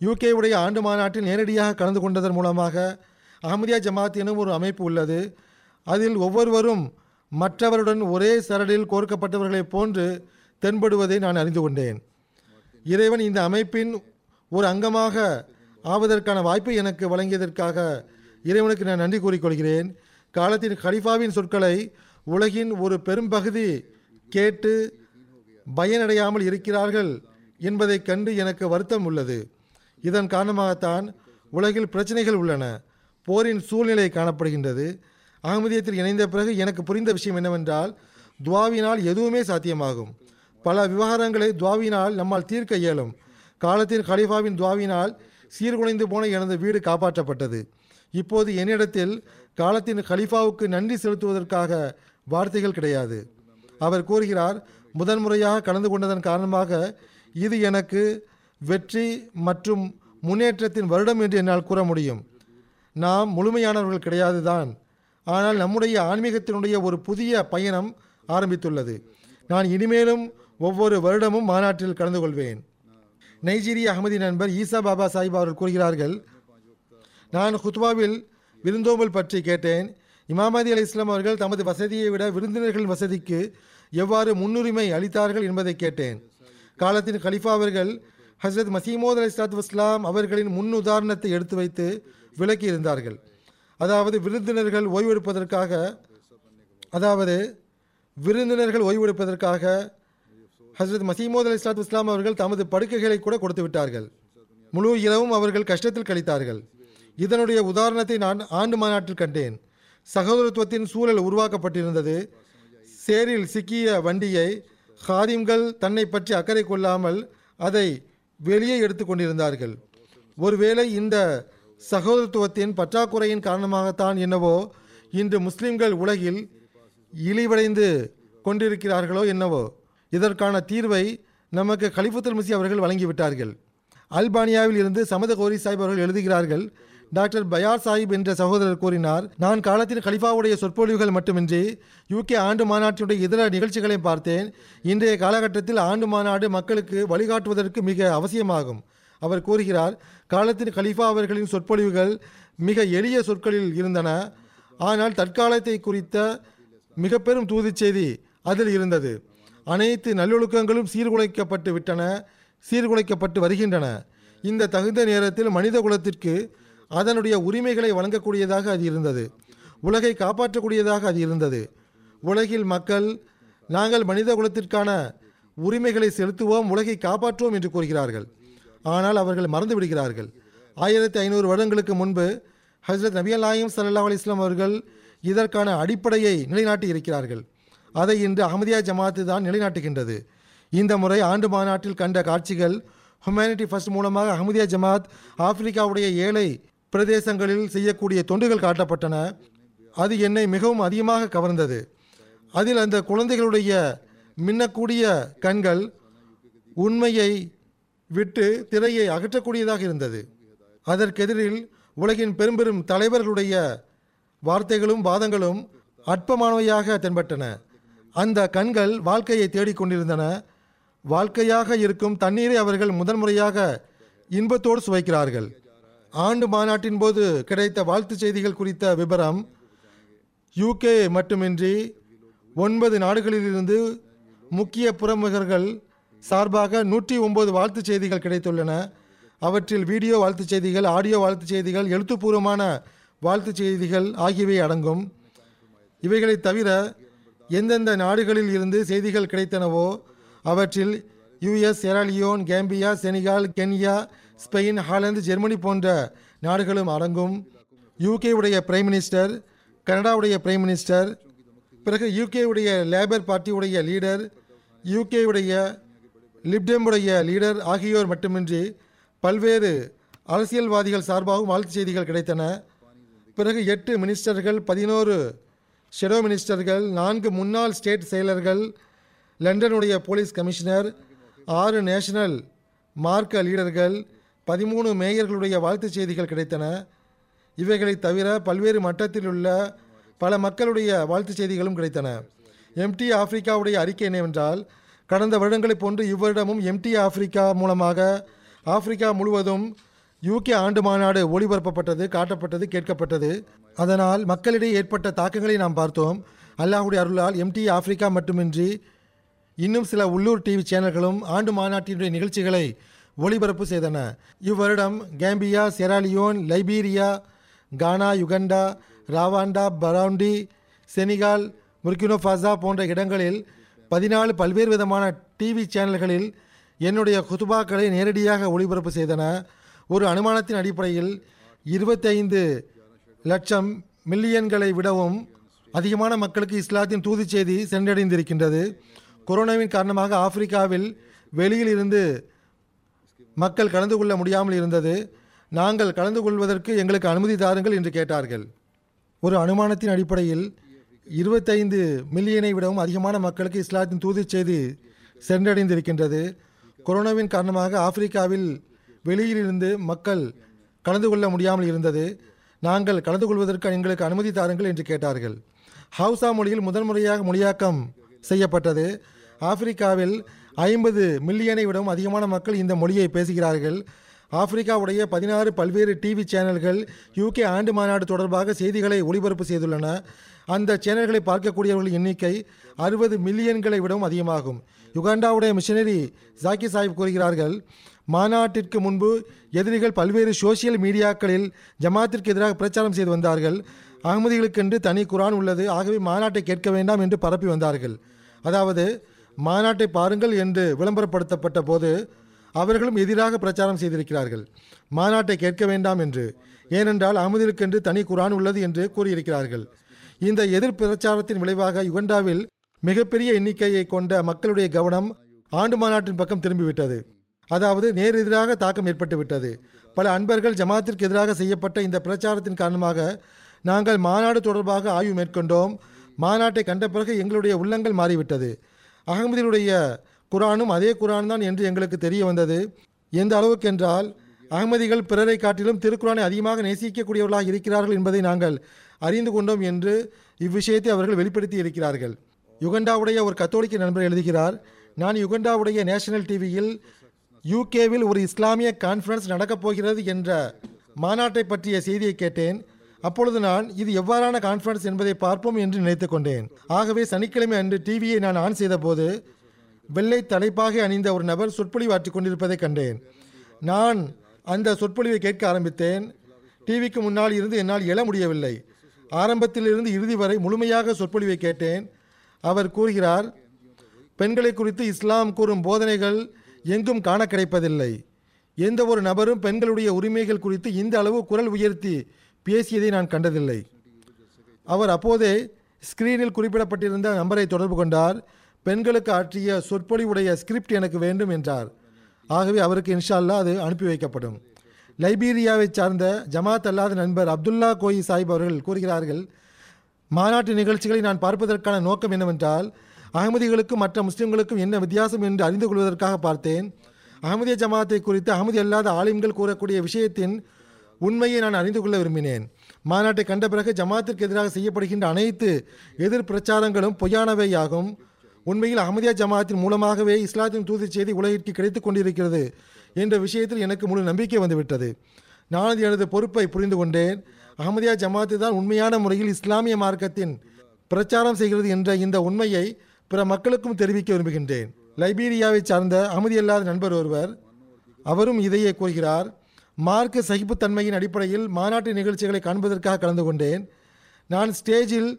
யூகேவுடைய ஆண்டு மாநாட்டில் நேரடியாக கலந்து கொண்டதன் மூலமாக அஹமதியா ஜமாத் எனும் ஒரு அமைப்பு உள்ளது. அதில் ஒவ்வொருவரும் மற்றவருடன் ஒரே சரடில் கோர்க்கப்பட்டவர்களைப் போன்று தென்படுவதை நான் அறிந்து கொண்டேன். இறைவன் இந்த அமைப்பின் ஒரு அங்கமாக ஆவதற்கான வாய்ப்பை எனக்கு வழங்கியதற்காக இறைவனுக்கு நான் நன்றி கூறிக்கொள்கிறேன் காலத்தின் ஹலிஃபாவின் சொற்களை உலகின் ஒரு பெரும்பகுதி கேட்டு பயனடையாமல் இருக்கிறார்கள் என்பதைக் கண்டு எனக்கு வருத்தம் உள்ளது. இதன் காரணமாகத்தான் உலகில் பிரச்சனைகள் உள்ளன. போரின் சூழ்நிலை காணப்படுகின்றது. அகமதியத்தில் இணைந்த பிறகு எனக்கு புரிந்த விஷயம் என்னவென்றால் துவாவினால் எதுவுமே சாத்தியமாகும். பல விவகாரங்களை துவாவினால் நம்மால் தீர்க்க இயலும். காலத்தின் கலிஃபாவின் துவாவினால் சீர்குலைந்து போன எனது வீடு காப்பாற்றப்பட்டது. இப்போது என்னிடத்தில் காலத்தின் கலிஃபாவுக்கு நன்றி செலுத்துவதற்காக வார்த்தைகள் கிடையாது. அவர் கூறுகிறார் முதன்முறையாக கலந்து கொண்டதன் காரணமாக இது எனக்கு வெற்றி மற்றும் முன்னேற்றத்தின் வருடம் என்று என்னால் கூற முடியும். நாம் முழுமையானவர்கள் கிடையாது தான். ஆனால் நம்முடைய ஆன்மீகத்தினுடைய ஒரு புதிய பயணம் ஆரம்பித்துள்ளது. நான் இனிமேலும் ஒவ்வொரு வருடமும் மாநாட்டில் கலந்து கொள்வேன். நைஜீரிய அகமதி நண்பர் ஈசா பாபா சாஹிப் அவர்கள் கூறுகிறார்கள் நான் ஹுத்வாவில் விருந்தோம்பல் பற்றி கேட்டேன். இமாமதி அலி இஸ்லாம் அவர்கள் தமது வசதியை விட விருந்தினர்களின் வசதிக்கு எவ்வாறு முன்னுரிமை அளித்தார்கள் என்பதை கேட்டேன். காலத்தின் கலிஃபா அவர்கள் ஹசரத் மசீமோத் அலி இஸ்லாத் இஸ்லாம் அவர்களின் முன் உதாரணத்தை எடுத்து வைத்து விளக்கியிருந்தார்கள். அதாவது விருந்தினர்கள் ஓய்வெடுப்பதற்காக அதாவது விருந்தினர்கள் ஓய்வெடுப்பதற்காக ஹசரத் மசீமோத் அலி இஸ்லாத் இஸ்லாம் அவர்கள் தமது படுக்கைகளை கூட கொடுத்து விட்டார்கள். முழு இரவும் அவர்கள் கஷ்டத்தில் கழித்தார்கள். இதனுடைய உதாரணத்தை நான் ஆண்டு மாநாட்டில் கண்டேன். சகோதரத்துவத்தின் சூழல் உருவாக்கப்பட்டிருந்தது. சேரில் சிக்கிய வண்டியை ஹாதிம்கள் தன்னை பற்றி அக்கறை கொள்ளாமல் அதை வெளியே எடுத்து கொண்டிருந்தார்கள். ஒருவேளை இந்த சகோதரத்துவத்தின் பற்றாக்குறையின் காரணமாகத்தான் என்னவோ இன்று முஸ்லிம்கள் உலகில் இழிவடைந்து கொண்டிருக்கிறார்களோ என்னவோ. இதற்கான தீர்வை நமக்கு கலிபுத்தல் மசி அவர்கள் வழங்கிவிட்டார்கள். அல்பானியாவில் இருந்து சமத கோரி சாஹிப் அவர்கள் எழுதுகிறார்கள் டாக்டர் பயார் சாஹிப் என்ற சகோதரர் கூறினார் நான் காலத்தின் கலிஃபாவுடைய சொற்பொழிவுகள் மட்டுமின்றி யூகே ஆண்டு மாநாட்டினுடைய இதர நிகழ்ச்சிகளையும் பார்த்தேன். இன்றைய காலகட்டத்தில் ஆண்டு மாநாடு மக்களுக்கு வழிகாட்டுவதற்கு மிக அவசியமாகும். அவர் கூறுகிறார் காலத்தின் கலிஃபா அவர்களின் சொற்பொழிவுகள் மிக எளிய சொற்களில் இருந்தன. ஆனால் தற்காலத்தை குறித்த மிக பெரும் தூதுச் செய்தி அதில் இருந்தது. அனைத்து நல்லொழுக்கங்களும் சீர்குலைக்கப்பட்டு விட்டன சீர்குலைக்கப்பட்டு வருகின்றன. இந்த தகுந்த நேரத்தில் மனித குலத்திற்கு அதனுடைய உரிமைகளை வழங்கக்கூடியதாக அது இருந்தது. உலகை காப்பாற்றக்கூடியதாக அது இருந்தது. உலகில் மக்கள் நாங்கள் மனித குலத்திற்கான உரிமைகளை செலுத்துவோம் உலகை காப்பாற்றுவோம் என்று கூறுகிறார்கள். ஆனால் அவர்கள் மறந்து விடுகிறார்கள் ஆயிரத்தி ஐநூறு வருடங்களுக்கு முன்பு ஹசரத் நபி நாயம் சல்லா அலிஸ்லாம் அவர்கள் இதற்கான அடிப்படையை நிலைநாட்டி இருக்கிறார்கள். அதை இன்று அகமதியா ஜமாத்து தான் நிலைநாட்டுகின்றது. இந்த முறை ஆண்டு மாநாட்டில் கண்ட காட்சிகள் ஹுமானிட்டி ஃபர்ஸ்ட் மூலமாக அகமதியா ஜமாத் ஆப்பிரிக்காவுடைய ஏழை பிரதேசங்களில் செய்யக்கூடிய தொண்டுகள் காட்டப்பட்டன. அது என்னை மிகவும் அதிகமாக கவர்ந்தது. அதில் அந்த குழந்தைகளுடைய மின்னக்கூடிய கண்கள் உண்மையை விட்டு திரையை அகற்றக்கூடியதாக இருந்தது. அதற்கெதிரில் உலகின் பெரும்பெரும் தலைவர்களுடைய வார்த்தைகளும் வாதங்களும் அற்பமானவையாக தென்பட்டன. அந்த கண்கள் வாழ்க்கையை தேடிக்கொண்டிருந்தன வாழ்க்கையாக இருக்கும் தண்ணீரை அவர்கள் முதன்முறையாக இன்பத்தோடு சுவைக்கிறார்கள். ஆண்டு மாநாட்டின் போது கிடைத்த வாழ்த்துச் செய்திகள் குறித்த விபரம் யூகே மட்டுமின்றி ஒன்பது நாடுகளிலிருந்து முக்கிய புறமுகர்கள் சார்பாக நூற்றி ஒம்பது வாழ்த்துச் செய்திகள் கிடைத்துள்ளன. அவற்றில் வீடியோ வாழ்த்துச் செய்திகள் ஆடியோ வாழ்த்துச் செய்திகள் எழுத்துப்பூர்வமான வாழ்த்துச் செய்திகள் ஆகியவை அடங்கும். இவைகளை தவிர எந்தெந்த நாடுகளில் இருந்து செய்திகள் கிடைத்தனவோ அவற்றில் US Sierra Leone Gambia Senegal Kenya Spain Holland Germany போன்ற நாடுகளும் அடங்கும். யூகே உடைய பிரைம் மினிஸ்டர் கனடாவுடைய பிரைம் மினிஸ்டர் பிறகு யூகே உடைய லேபர் பார்ட்டியுடைய லீடர் யூகே லிப்டெம்புடைய லீடர் ஆகியோர் மட்டுமின்றி பல்வேறு அரசியல்வாதிகள் சார்பாகவும் வாழ்த்து செய்திகள் கிடைத்தன. பிறகு எட்டு மினிஸ்டர்கள் பதினோரு ஷெடோ மினிஸ்டர்கள் நான்கு முன்னாள் ஸ்டேட் செயலர்கள் லண்டனுடைய போலீஸ் கமிஷனர் ஆறு நேஷனல் மார்க்க லீடர்கள் பதிமூணு மேயர்களுடைய வாழ்த்துச் செய்திகள் கிடைத்தன. இவைகளை தவிர பல்வேறு மட்டத்தில் உள்ள பல மக்களுடைய வாழ்த்துச் செய்திகளும் கிடைத்தன. எம்டி ஆப்பிரிக்காவுடைய அறிக்கை என்னவென்றால் கடந்த வருடங்களைப் போன்று இவ்வருடமும் எம்டி ஆப்பிரிக்கா மூலமாக ஆப்பிரிக்கா முழுவதும் யூகே ஆண்டு மாநாடு ஒளிபரப்பப்பட்டது காட்டப்பட்டது கேட்கப்பட்டது. அதனால் மக்களிடையே ஏற்பட்ட தாக்கங்களை நாம் பார்த்தோம். அல்லாஹுடைய அருளால் எம்டி ஆப்பிரிக்கா மட்டுமின்றி இன்னும் சில உள்ளூர் டிவி சேனல்களும் ஆண்டு மாநாட்டினுடைய நிகழ்ச்சிகளை ஒளிபரப்பு செய்தன. இவ்வருடம் Gambia Sierra Leone Liberia Ghana Uganda Rwanda Burundi Senegal Burkina Faso போன்ற இடங்களில் பதினாலு பல்வேறு விதமான டிவி சேனல்களில் என்னுடைய குதுபாக்களை நேரடியாக ஒளிபரப்பு செய்தன. ஒரு அனுமானத்தின் அடிப்படையில் இருபத்தைந்து லட்சம் மில்லியன்களை விடவும் அதிகமான மக்களுக்கு இஸ்லாத்தின் தூது செய்தி சென்றடைந்திருக்கின்றது. கொரோனாவின் காரணமாக ஆப்பிரிக்காவில் வெளியில் இருந்து மக்கள் கலந்து கொள்ள முடியாமல் இருந்தது. நாங்கள் கலந்து கொள்வதற்கு எங்களுக்கு அனுமதி தாருங்கள் என்று கேட்டார்கள். ஒரு அனுமானத்தின் அடிப்படையில் இருபத்தைந்து மில்லியனை விடவும் அதிகமான மக்களுக்கு இஸ்லாத்தின் தூதுச் செய்தி சென்றடைந்திருக்கின்றது. கொரோனாவின் காரணமாக ஆப்பிரிக்காவில் வெளியிலிருந்து மக்கள் கலந்து கொள்ள முடியாமல் இருந்தது. நாங்கள் கலந்து கொள்வதற்கு எங்களுக்கு அனுமதி தாருங்கள் என்று கேட்டார்கள். ஹவுசா மொழியில் முதன்முறையாக மொழியாக்கம் செய்யப்பட்டது. ஆப்பிரிக்காவில் ஐம்பது மில்லியனை விடவும் அதிகமான மக்கள் இந்த மொழியை பேசுகிறார்கள். ஆப்பிரிக்காவுடைய பதினாறு பல்வேறு டிவி சேனல்கள் யூகே ஆண்டு மாநாடு தொடர்பாக செய்திகளை ஒளிபரப்பு செய்துள்ளன. அந்த சேனல்களை பார்க்கக்கூடியவர்களின் எண்ணிக்கை அறுபது மில்லியன்களை விடவும் அதிகமாகும். யுகாண்டாவுடைய மிஷனரி ஜாக்கி சாஹிப் கூறுகிறார்கள் மாநாட்டிற்கு முன்பு எதிரிகள் பல்வேறு சோசியல் மீடியாக்களில் ஜமாத்திற்கு எதிராக பிரச்சாரம் செய்து வந்தார்கள். அகமதிகளுக்கென்று தனி குரான் உள்ளது. ஆகவே மாநாட்டை கேட்க வேண்டாம் என்று பரப்பி வந்தார்கள். அதாவது மாநாட்டை பாருங்கள் என்று விளம்பரப்படுத்தப்பட்ட போது அவர்களும் எதிராக பிரச்சாரம் செய்திருக்கிறார்கள். மாநாட்டை கேட்க வேண்டாம் என்று. ஏனென்றால் அகமதிகளுக்கென்று தனி குரான் உள்ளது என்று கூறியிருக்கிறார்கள். இந்த எதிர் பிரச்சாரத்தின் விளைவாக யுகண்டாவில் மிகப்பெரிய எண்ணிக்கையை கொண்ட மக்களுடைய கவனம் ஆண்டு மாநாட்டின் பக்கம் திரும்பிவிட்டது. அதாவது நேர் எதிராக தாக்கம் ஏற்பட்டு விட்டது. பல அன்பர்கள் ஜமாத்திற்கு எதிராக செய்யப்பட்ட இந்த பிரச்சாரத்தின் காரணமாக நாங்கள் மாநாடு தொடர்பாக ஆய்வு மேற்கொண்டோம். மாநாட்டை கண்ட பிறகு எங்களுடைய உள்ளங்கள் மாறிவிட்டது. அகமதியுடைய குரானும் அதே குரான் தான் என்று எங்களுக்கு தெரிய வந்தது. எந்த அளவுக்கு என்றால் அகமதிகள் பிறரை காட்டிலும் திருக்குறானை அதிகமாக நேசிக்கக்கூடியவர்களாக இருக்கிறார்கள் என்பதை நாங்கள் அறிந்து கொண்டோம் என்று இவ்விஷயத்தை அவர்கள் வெளிப்படுத்தி இருக்கிறார்கள். யுகண்டாவுடைய ஒரு கத்தோலிக்க நண்பர் எழுதுகிறார் நான் யுகண்டாவுடைய நேஷனல் டிவியில் யூகேவில் ஒரு இஸ்லாமிய கான்ஃபரன்ஸ் நடக்கப் போகிறது என்ற மாநாட்டை பற்றிய செய்தியை கேட்டேன். அப்பொழுது நான் இது எவ்வாறான கான்ஃபரன்ஸ் என்பதை பார்ப்போம் என்று நினைத்து கொண்டேன். ஆகவே சனிக்கிழமை அன்று டிவியை நான் ஆன் செய்தபோது வெள்ளை தலைப்பாக அணிந்த ஒரு நபர் சொற்பொழிவு ஆற்றிக் கொண்டிருப்பதை கண்டேன். நான் அந்த சொற்பொழிவை கேட்க ஆரம்பித்தேன். டிவிக்கு முன்னால் இருந்து என்னால் எழ முடியவில்லை. ஆரம்பத்திலிருந்து இறுதி வரை முழுமையாக சொற்பொழிவை கேட்டேன். அவர் கூறுகிறார் பெண்களை குறித்து இஸ்லாம் கூறும் போதனைகள் எங்கும் காண கிடைப்பதில்லை. எந்த ஒரு நபரும் பெண்களுடைய உரிமைகள் குறித்து இந்த அளவு குரல் உயர்த்தி பேசியதை நான் கண்டதில்லை. அவர் அப்போதே ஸ்கிரீனில் குறிப்பிடப்பட்டிருந்த நம்பரை தொடர்பு கொண்டார். பெண்களுக்கு ஆற்றிய சொற்பொழிவுடைய ஸ்கிரிப்ட் எனக்கு வேண்டும் என்றார். ஆகவே அவருக்கு இன்ஷால்லா அது அனுப்பி வைக்கப்படும். லைபீரியாவைச் சார்ந்த ஜமாத் அல்லாத நண்பர் அப்துல்லா கோயி சாஹிப் அவர்கள் கூறுகிறார்கள் மாநாட்டு நிகழ்ச்சிகளை நான் பார்ப்பதற்கான நோக்கம் என்னவென்றால் அகமதிகளுக்கும் மற்ற முஸ்லிம்களுக்கும் என்ன வித்தியாசம் என்று அறிந்து கொள்வதற்காக பார்த்தேன். அகமதிய ஜமாத்தை குறித்து அகமதி அல்லாத ஆலிம்கள் கூறக்கூடிய விஷயத்தின் உண்மையை நான் அறிந்து கொள்ள விரும்பினேன். மாநாட்டை கண்ட பிறகு ஜமாத்திற்கு எதிராக செய்யப்படுகின்ற அனைத்து எதிர் பிரச்சாரங்களும் பொய்யானவையாகும். உண்மையில் அகமதியா ஜமாத்தின் மூலமாகவே இஸ்லாத்தின் தூது செய்தி உலகிற்கு கிடைத்துக் கொண்டிருக்கிறது. என்ற விஷயத்தில் எனக்கு முழு நம்பிக்கை வந்துவிட்டது. நான் எனது பொறுப்பை புரிந்து கொண்டேன். அகமதியா ஜமாத்து தான் உண்மையான முறையில் இஸ்லாமிய மார்க்கத்தின் பிரச்சாரம் செய்கிறது என்ற இந்த உண்மையை பிற மக்களுக்கும் தெரிவிக்க விரும்புகின்றேன். லைபீரியாவை சார்ந்த அகமதியல்லாத நண்பர் ஒருவர் அவரும் இதையே கூறுகிறார். மார்க்க சகிப்புத்தன்மையின் அடிப்படையில் மாநாட்டு நிகழ்ச்சிகளை காண்பதற்காக கலந்து கொண்டேன். நான் ஸ்டேஜில்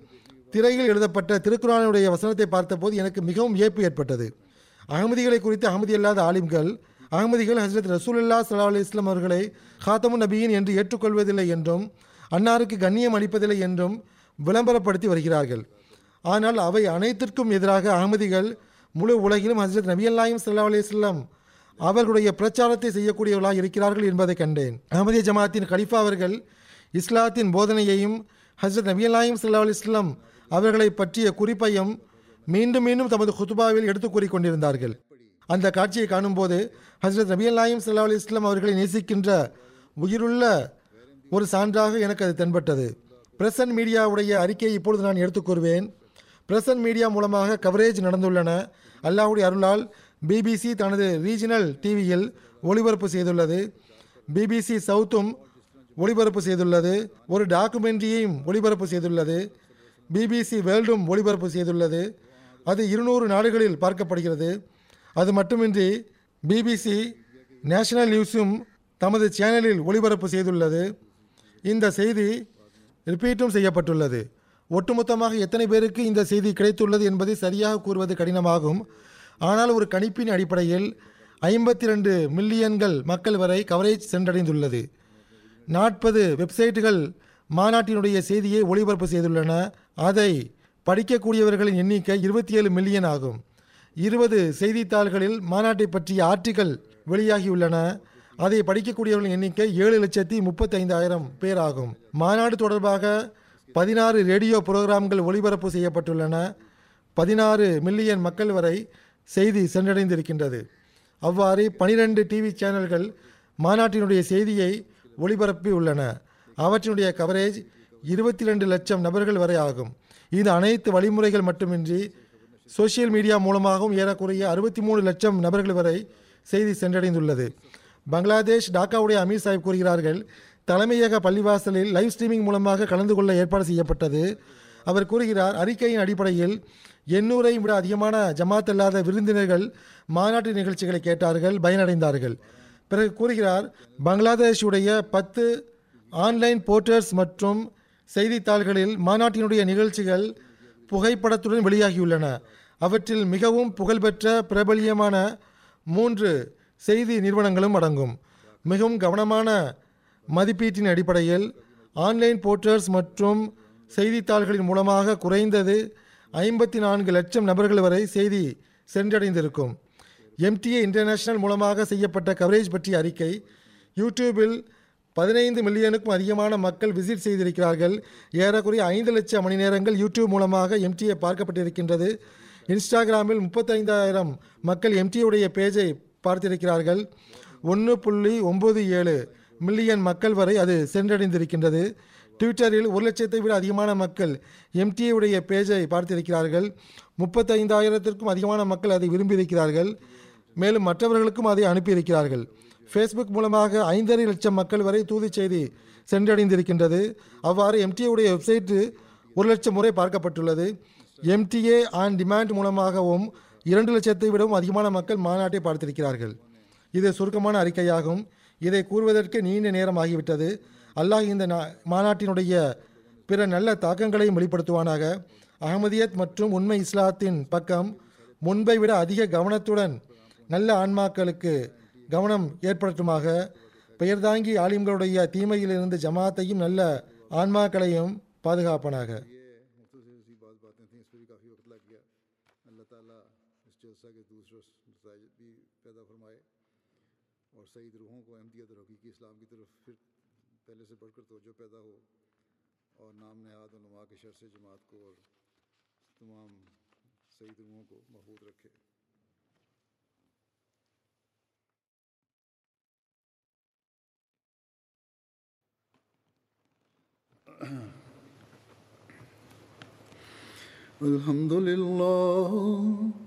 திரையில் எழுதப்பட்ட திருக்குறானுடைய வசனத்தை பார்த்தபோது எனக்கு மிகவும் வியப்பு ஏற்பட்டது. அகமதிகளை குறித்து அகமதியல்லாத ஆலிம்கள் அகமதிகள் ஹசரத் ரசூலுல்லா சல்லா அலி இஸ்லாம் அவர்களை ஹாத்தமு நபியின் என்று ஏற்றுக்கொள்வதில்லை என்றும் அன்னாருக்கு கண்ணியம் அளிப்பதில்லை என்றும் விளம்பரப்படுத்தி வருகிறார்கள். ஆனால் அவை அனைத்திற்கும் எதிராக அகமதிகள் முழு உலகிலும் ஹசரத் நபி அல்லாயும் சல்லா அலி இஸ்லாம் அவர்களுடைய பிரச்சாரத்தை செய்யக்கூடியவர்களாக இருக்கிறார்கள் என்பதை கண்டேன். அகமதிய ஜமாத்தின் கலிஃபா அவர்கள் இஸ்லாத்தின் போதனையையும் ஹசரத் நபி அல்லாயும் சல்லா அலி இஸ்லாம் அவர்களை பற்றிய குறிப்பையும் மீண்டும் மீண்டும் தமது குத்துபாவில் எடுத்து கூறிக்கொண்டிருந்தார்கள் அந்த காட்சியை காணும்போது ஹசரத் நபி அல்லாயும் சல்லா அலி இஸ்லாம் அவர்களை நேசிக்கின்ற உயிருள்ள ஒரு சான்றாக எனக்கு அது தென்பட்டது. பிரசன்ட் மீடியாவுடைய அறிக்கையை இப்பொழுது நான் எடுத்துக் கூறுவேன். பிரசன்ட் மீடியா மூலமாக கவரேஜ் நடந்துள்ளன. அல்லாஹுடைய அருளால் பிபிசி தனது ரீஜினல் டிவியில் ஒளிபரப்பு செய்துள்ளது. பிபிசி சவுத்தும் ஒளிபரப்பு செய்துள்ளது. ஒரு டாக்குமெண்ட்ரியையும் ஒளிபரப்பு செய்துள்ளது. பிபிசி வேர்ல்டும் ஒளிபரப்பு செய்துள்ளது. அது இருநூறு நாடுகளில் பார்க்கப்படுகிறது. அது மட்டுமின்றி பிபிசி நேஷனல் நியூஸும் தமது சேனலில் ஒளிபரப்பு செய்துள்ளது. இந்த செய்தி ரிப்பீட்டும் செய்யப்பட்டுள்ளது. ஒட்டுமொத்தமாக எத்தனை பேருக்கு இந்த செய்தி கிடைத்துள்ளது என்பதை சரியாக கூறுவது கடினமாகும். ஆனால் ஒரு கணிப்பின் அடிப்படையில் ஐம்பத்தி ரெண்டு மில்லியன்கள் மக்கள் வரை கவரேஜ் சென்றடைந்துள்ளது. நாற்பது வெப்சைட்டுகள் மாநாட்டினுடைய செய்தியை ஒளிபரப்பு செய்துள்ளன. அதை படிக்கக்கூடியவர்களின் எண்ணிக்கை இருபத்தி ஏழு மில்லியன் ஆகும். இருபது செய்தித்தாள்களில் மாநாட்டை பற்றிய ஆர்டிகள் வெளியாகியுள்ளன. அதை படிக்கக்கூடியவர்களின் எண்ணிக்கை ஏழு லட்சத்தி முப்பத்தைந்தாயிரம் பேர் ஆகும் மாநாடு தொடர்பாக பதினாறு ரேடியோ புரோகிராம்கள் ஒளிபரப்பு செய்யப்பட்டுள்ளன. பதினாறு மில்லியன் மக்கள் வரை செய்தி சென்றடைந்திருக்கின்றது. அவ்வாறு பனிரெண்டு டிவி சேனல்கள் மாநாட்டினுடைய செய்தியை ஒளிபரப்பி உள்ளன. அவற்றினுடைய கவரேஜ் இருபத்தி ரெண்டு லட்சம் நபர்கள் வரை ஆகும். இது அனைத்து வழிமுறைகள் மட்டுமின்றி சோஷியல் மீடியா மூலமாகவும் ஏறக்குறைய அறுபத்தி மூணு லட்சம் நபர்கள் வரை செய்தி சென்றடைந்துள்ளது. பங்களாதேஷ் டாக்காவுடைய அமீர் சாஹிப் கூறுகிறார்கள் தலைமையக பள்ளிவாசலில் லைவ் ஸ்ட்ரீமிங் மூலமாக கலந்து கொள்ள ஏற்பாடு செய்யப்பட்டது. அவர் கூறுகிறார் அறிக்கையின் அடிப்படையில் எண்ணூரையும் விட அதிகமான ஜமாத் அல்லாத விருந்தினர்கள் மாநாட்டு நிகழ்ச்சிகளை கேட்டார்கள் பயனடைந்தார்கள். பிறகு கூறுகிறார் பங்களாதேஷுடைய பத்து ஆன்லைன் போர்ட்டர்ஸ் மற்றும் செய்தித்தாள்களில் மாநாட்டினுடைய நிகழ்ச்சிகள் புகைப்படத்துடன் வெளியாகியுள்ளன. அவற்றில் மிகவும் புகழ்பெற்ற பிரபல்யமான மூன்று செய்தி நிறுவனங்களும் அடங்கும். மிகவும் கவனமான மதிப்பீட்டின் அடிப்படையில் ஆன்லைன் போர்ட்டர்ஸ் மற்றும் செய்தித்தாள்களின் மூலமாக குறைந்தது ஐம்பத்தி நான்கு லட்சம் நபர்கள் வரை செய்தி சென்றடைந்திருக்கும். எம்டிஏ இன்டர்நேஷனல் மூலமாக செய்யப்பட்ட கவரேஜ் பற்றிய அறிக்கை யூடியூபில் பதினைந்து மில்லியனுக்கும் அதிகமான மக்கள் விசிட் செய்திருக்கிறார்கள். ஏறக்குறைய ஐந்து லட்சம் மணி நேரங்கள் யூடியூப் மூலமாக எம்டிஏ பார்க்கப்பட்டிருக்கின்றது. இன்ஸ்டாகிராமில் முப்பத்தைந்தாயிரம் மக்கள் எம்டியுடைய பேஜை பார்த்திருக்கிறார்கள். ஒன்று புள்ளி ஒம்பது ஏழு மில்லியன் மக்கள் வரை அது சென்றடைந்திருக்கின்றது. ட்விட்டரில் ஒரு லட்சத்தை விட அதிகமான மக்கள் எம்டிஏவுடைய பேஜை பார்த்திருக்கிறார்கள். முப்பத்தைந்தாயிரத்திற்கும் அதிகமான மக்கள் அதை விரும்பியிருக்கிறார்கள். மேலும் மற்றவர்களுக்கும் அதை அனுப்பியிருக்கிறார்கள். ஃபேஸ்புக் மூலமாக ஐந்தரை லட்சம் மக்கள் வரை தூது செய்தி சென்றடைந்திருக்கின்றது. அவ்வாறு எம்டிஏவுடைய வெப்சைட்டு ஒரு லட்சம் முறை பார்க்கப்பட்டுள்ளது. எம்டிஏ ஆன் டிமாண்ட் மூலமாகவும் இரண்டு லட்சத்தை விடவும் அதிகமான மக்கள் மாநாட்டை பார்த்திருக்கிறார்கள். இது சுருக்கமான அறிக்கையாகும். இதை கூறுவதற்கு நீண்ட நேரம் ஆகிவிட்டது அல்லாஹ் இந்த நா- மாநாட்டினுடைய பிற நல்ல தாக்கங்களையும் வெளிப்படுத்துவானாக. அகமதியத் மற்றும் உண்மை இஸ்லாத்தின் பக்கம் முன்பை விட அதிக கவனத்துடன் நல்ல ஆன்மாக்களுக்கு கவனம் ஏற்படுத்துமாக. பெயர்தாங்கி ஆலிம்களுடைய தீமையிலிருந்து ஜமாத்தையும் நல்ல ஆன்மாக்களையும் பாதுகாப்பனாக. سعید روحوں کو احمدیت اور حقیقی اسلام کی طرف پھر پہلے سے بڑھ کر توجہ پیدا ہو اور نام نہاد علماء کے شر سے جماعت کو اور تمام سعید روحوں کو محفوظ رکھے۔ الحمد للہ